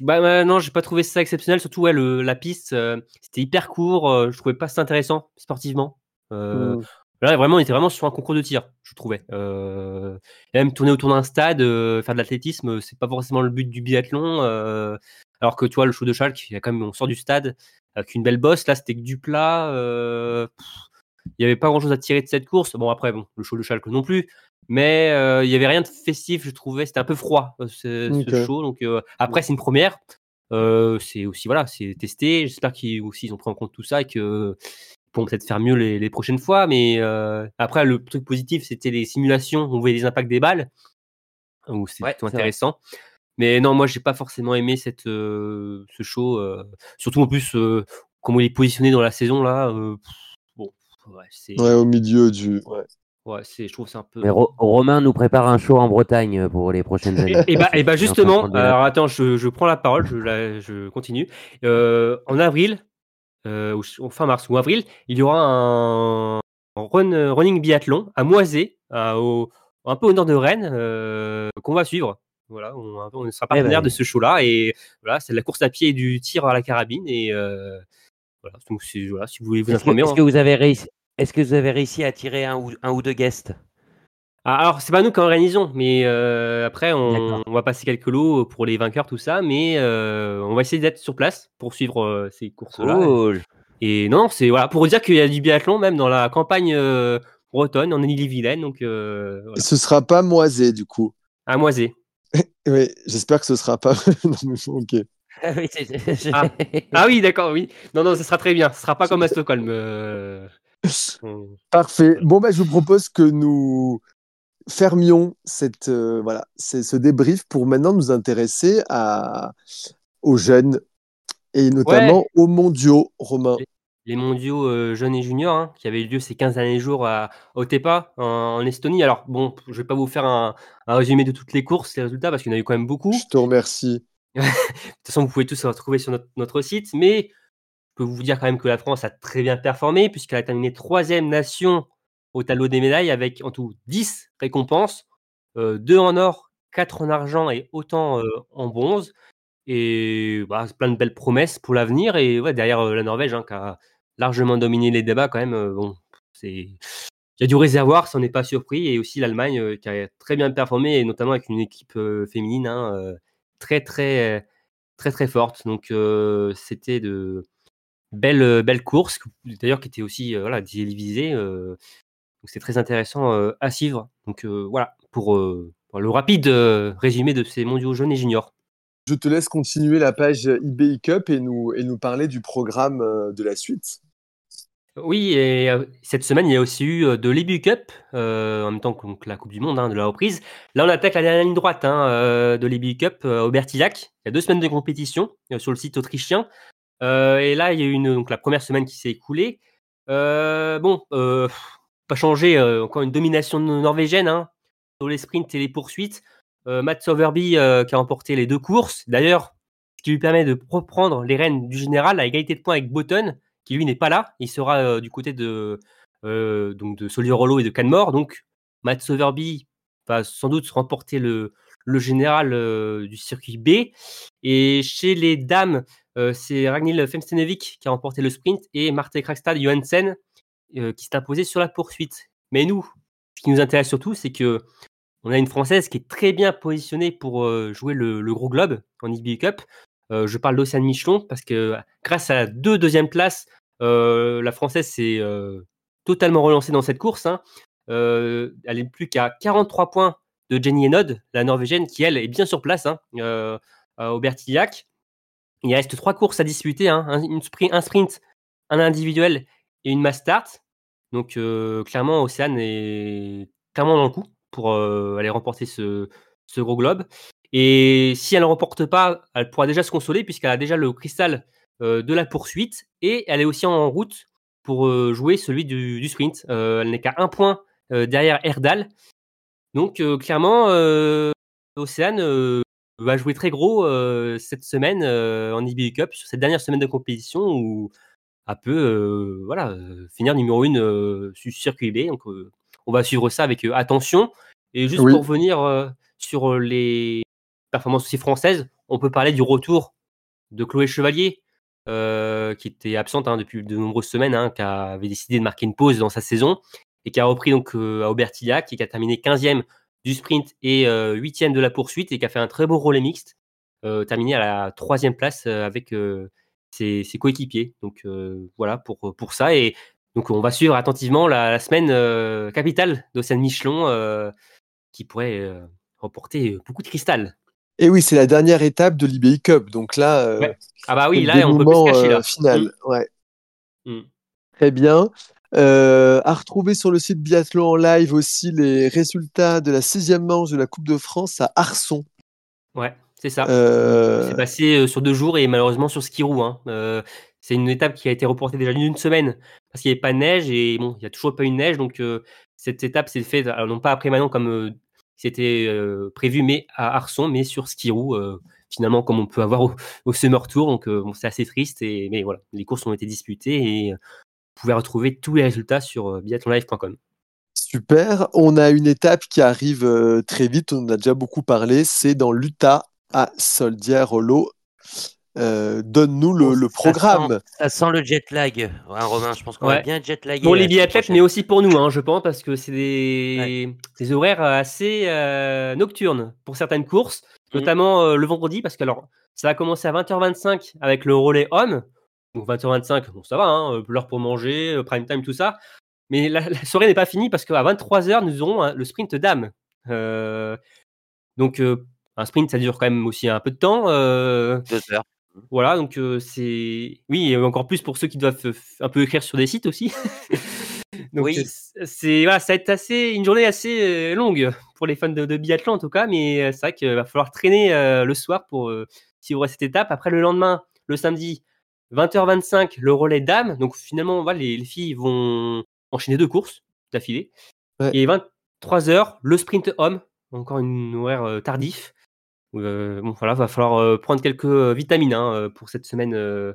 Euh, Bah, bah, non, j'ai pas trouvé ça exceptionnel. Surtout, ouais, le, la piste, euh, c'était hyper court. euh, je trouvais pas ça intéressant sportivement. Euh, Mm. Là, vraiment, on était vraiment sur un concours de tir, je trouvais. Euh, même tourner autour d'un stade, euh, faire de l'athlétisme, euh, c'est pas forcément le but du biathlon. euh, alors que tu vois, le show de Schalke, il y a quand même, on sort du stade avec une belle bosse. Là, c'était que du plat. euh, il y avait pas grand chose à tirer de cette course. Bon, après, bon, le show de Schalke non plus. Mais euh, il y avait rien de festif, je trouvais. C'était un peu froid, euh, ce, show. Donc, euh, après, c'est une première. Euh, c'est aussi, voilà, c'est testé. J'espère qu'ils aussi ils ont pris en compte tout ça et que pourront peut-être faire mieux les, les prochaines fois. Mais euh, après, le truc positif, c'était les simulations. On voyait les impacts des balles, où c'est Ouais, vrai. intéressant. Mais non, moi, j'ai pas forcément aimé cette, euh, ce show. euh, surtout en plus, euh, comment il est positionné dans la saison là. euh, pff, bon, ouais, c'est, Ouais, au milieu du. Ouais. Ouais, c'est, je trouve c'est un peu. Mais Ro- Romain nous prépare un show en Bretagne pour les prochaines années. Et bah, et bah de justement, alors attends, je, je prends la parole, je, la- je continue. Euh, en avril, euh, ou fin mars ou avril, il y aura un, un run- running biathlon à Moisé, à- au, un peu au nord de Rennes, euh, qu'on va suivre. Voilà, on, on sera Eh ben, partenaire de ce show-là et voilà, c'est de la course à pied et du tir à la carabine et euh, voilà. Donc c'est- voilà, si vous voulez vous Est-ce que, informer. est-ce hein. que vous avez réussi Est-ce que vous avez réussi à tirer un ou, un ou deux guests? Ah, alors, c'est pas nous qui organisons, mais euh, après, on, va passer quelques lots pour les vainqueurs, tout ça, mais euh, on va essayer d'être sur place pour suivre euh, ces courses-là. Cool. Et non, c'est voilà, pour dire qu'il y a du biathlon même dans la campagne euh, bretonne, en Ille-et-Vilaine, donc euh, voilà. Ce sera pas moisé, du coup. à Moisé. Oui, j'espère que ce sera pas. non, mais ok. Ah oui, Ah. Ah oui, d'accord, oui. Non, non, ce sera très bien. Ce sera pas comme à Stockholm. On- Parfait. Bon, bah, je vous propose que nous fermions cette, euh, voilà, ce débrief pour maintenant nous intéresser à, aux jeunes et notamment aux mondiaux, Romain. les mondiaux euh, jeunes et juniors hein, qui avaient eu lieu ces 15 derniers jours à Otepa en, en Estonie. Alors bon, je vais pas vous faire un, un résumé de toutes les courses, les résultats, parce qu'il y en a eu quand même beaucoup. Je te remercie. De toute façon, vous pouvez tous les retrouver sur notre, notre site, mais peux vous dire quand même que la France a très bien performé puisqu'elle a terminé troisième nation au tableau des médailles avec en tout 10 récompenses, euh, 2 en or, 4 en argent et autant euh, en bronze. Et bah, plein de belles promesses pour l'avenir. Et derrière euh, la Norvège, hein, qui a largement dominé les débats quand même, euh, bon, c'est il y a du réservoir, ça n'est pas surpris, et aussi l'Allemagne euh, qui a très bien performé, et notamment avec une équipe euh, féminine hein, euh, très très très très forte. Donc euh, c'était de belles euh, belles courses, d'ailleurs qui étaient aussi euh, voilà télévisées. euh, donc c'est très intéressant à suivre. Donc voilà pour pour le rapide résumé de ces mondiaux jeunes et juniors. Je te laisse continuer la page eBay Cup et nous, et nous parler du programme de la suite. Oui, et euh, cette semaine, il y a aussi eu euh, de l'EBU Cup, euh, en même temps que donc, la Coupe du Monde hein, de la reprise. Là, on attaque la dernière ligne droite hein, de l'EBU Cup au Bertillac. Il y a deux semaines de compétition sur le site autrichien. Euh, et là, il y a eu une, donc, la première semaine qui s'est écoulée. Euh, bon, euh, pas changé, encore une domination norvégienne hein, sur les sprints et les poursuites. Matt Soverby qui a remporté les deux courses. D'ailleurs, ce qui lui permet de reprendre les rênes du général à égalité de points avec Button, qui lui n'est pas là. Il sera du côté de, donc de Solier-Rollo et de Canmore. Donc, Matt Soverby va sans doute remporter le, le général euh, du circuit B. Et chez les dames, euh, c'est Ragnhild Femstenevic qui a remporté le sprint et Marte Krakstad Johansen euh, qui s'est imposé sur la poursuite. Mais nous, ce qui nous intéresse surtout, c'est que on a une Française qui est très bien positionnée pour jouer le, gros globe en IBU Cup. Je parle d'Océane Michelon parce que grâce à deux deuxièmes places, la Française s'est totalement relancée dans cette course. hein. Elle est plus qu'à 43 points de Jenny Hennod, la Norvégienne, qui elle est bien sur place hein, euh, euh, au Bertillac. Il reste trois courses à disputer, hein, un, sprint, un individuel et une mass start. Donc euh, clairement, Océane est clairement dans le coup pour aller remporter ce, gros globe. Et si elle ne remporte pas, elle pourra déjà se consoler puisqu'elle a déjà le cristal de la poursuite et elle est aussi en route pour jouer celui du, sprint. Elle n'est qu'à un point derrière Erdal. Donc clairement, Océane va jouer très gros cette semaine en IBU Cup, sur cette dernière semaine de compétition où elle peut voilà, finir numéro 1 euh, sur circuit B. Donc on va suivre ça avec attention. Et juste Oui. pour revenir sur les performances aussi françaises, on peut parler du retour de Chloé Chevalier, euh, qui était absente hein, depuis de nombreuses semaines, hein, qui avait décidé de marquer une pause dans sa saison et qui a repris donc euh, à Aubertillac et qui a terminé 15e du sprint et euh, 8e de la poursuite et qui a fait un très beau relais mixte, euh, terminé à la troisième place euh, avec euh, ses, ses coéquipiers. Donc euh, voilà pour, pour ça. Et donc on va suivre attentivement la, la semaine euh, capitale d'Océane Michelon euh, qui pourrait euh, remporter beaucoup de cristal. Et oui, c'est la dernière étape de l'IBI Cup. Donc là, euh, Ouais. Ah bah oui, là on peut plus se cacher euh, là. final. Ouais. Mm. Très bien. Euh, à retrouver sur le site Biathlon en live aussi les résultats de la sixième manche de la Coupe de France à Arson. Ouais, c'est ça. Euh, C'est passé euh, sur deux jours et malheureusement sur ski roue. Hein. Euh, c'est une étape qui a été reportée déjà d'une semaine parce qu'il n'y avait pas de neige et bon, il n'y a toujours pas eu de neige. Donc cette étape s'est faite, non pas après Manon comme c'était prévu, mais à Arson, mais sur ski roue, finalement comme on peut avoir au, au Summer Tour. Donc euh, bon, c'est assez triste. Et, mais voilà, les courses ont été disputées et pouvez retrouver tous les résultats sur euh, biathlonlive.com. Super. On a une étape qui arrive euh, très vite. On en a déjà beaucoup parlé. C'est dans l'Utah à Soldier-Hollow. Euh, Donne-nous le, ça programme. sent- Ça sent le jet lag, hein, Romain. Je pense qu'on Ouais. va bien jet laguer. Pour les biathlètes, mais aussi pour nous, hein, je pense, parce que c'est des, des horaires assez euh, nocturnes pour certaines courses, Mhm. notamment euh, le vendredi, parce que alors, ça va commencer à 20h25 avec le relais homme. Donc 20h25, bon, ça va, hein, euh, l'heure pour manger, euh, prime time, tout ça. Mais la, la soirée n'est pas finie parce qu'à 23h, nous aurons hein, le sprint dame. Euh, donc, euh, un sprint, ça dure quand même aussi un peu de temps. euh, Deux heures. voilà, donc c'est. Oui, et encore plus pour ceux qui doivent un peu écrire sur des sites aussi. donc Oui. c'est voilà, ça va être assez une journée assez longue pour les fans de, de biathlon en tout cas, mais c'est vrai qu'il va falloir traîner le soir pour suivre cette étape. Après le lendemain, le samedi, 20h25, le relais dames. Donc finalement, voilà, les, les filles vont enchaîner deux courses d'affilée. Ouais. Et 23h, le sprint homme, encore une horaire euh, tardif. Euh, bon, voilà, va falloir euh, prendre quelques euh, vitamines hein, pour cette semaine euh,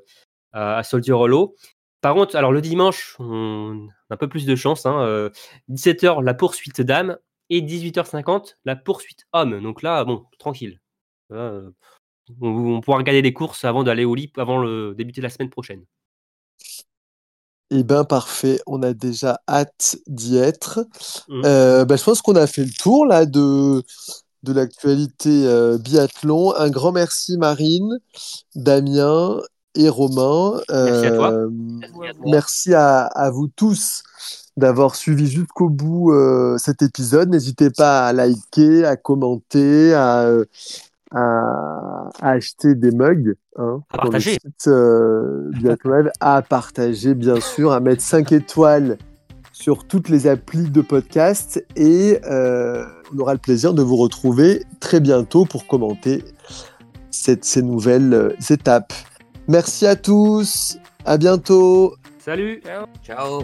à, Soldier Hollow. Par contre, alors le dimanche, on a un peu plus de chance. Hein, euh, 17h, la poursuite dame et 18h50, la poursuite homme. Donc là, bon, tranquille. On, on pourra regarder les courses avant d'aller au lit, avant le débuter la semaine prochaine. Eh bien, parfait. On a déjà hâte d'y être. Mm. Euh, bah, je pense qu'on a fait le tour là de, de l'actualité euh, biathlon. Un grand merci Marine, Damien et Romain. Merci à toi. Euh, merci à, à vous tous d'avoir suivi jusqu'au bout euh, cet épisode. N'hésitez pas à liker, à commenter, à, euh, à, à acheter des mugs hein, À le partager. site euh, Biathlon à partager bien sûr, à mettre 5 étoiles sur toutes les applis de podcast et euh, on aura le plaisir de vous retrouver très bientôt pour commenter cette, ces nouvelles euh, étapes. Merci à tous, à bientôt. Salut Ciao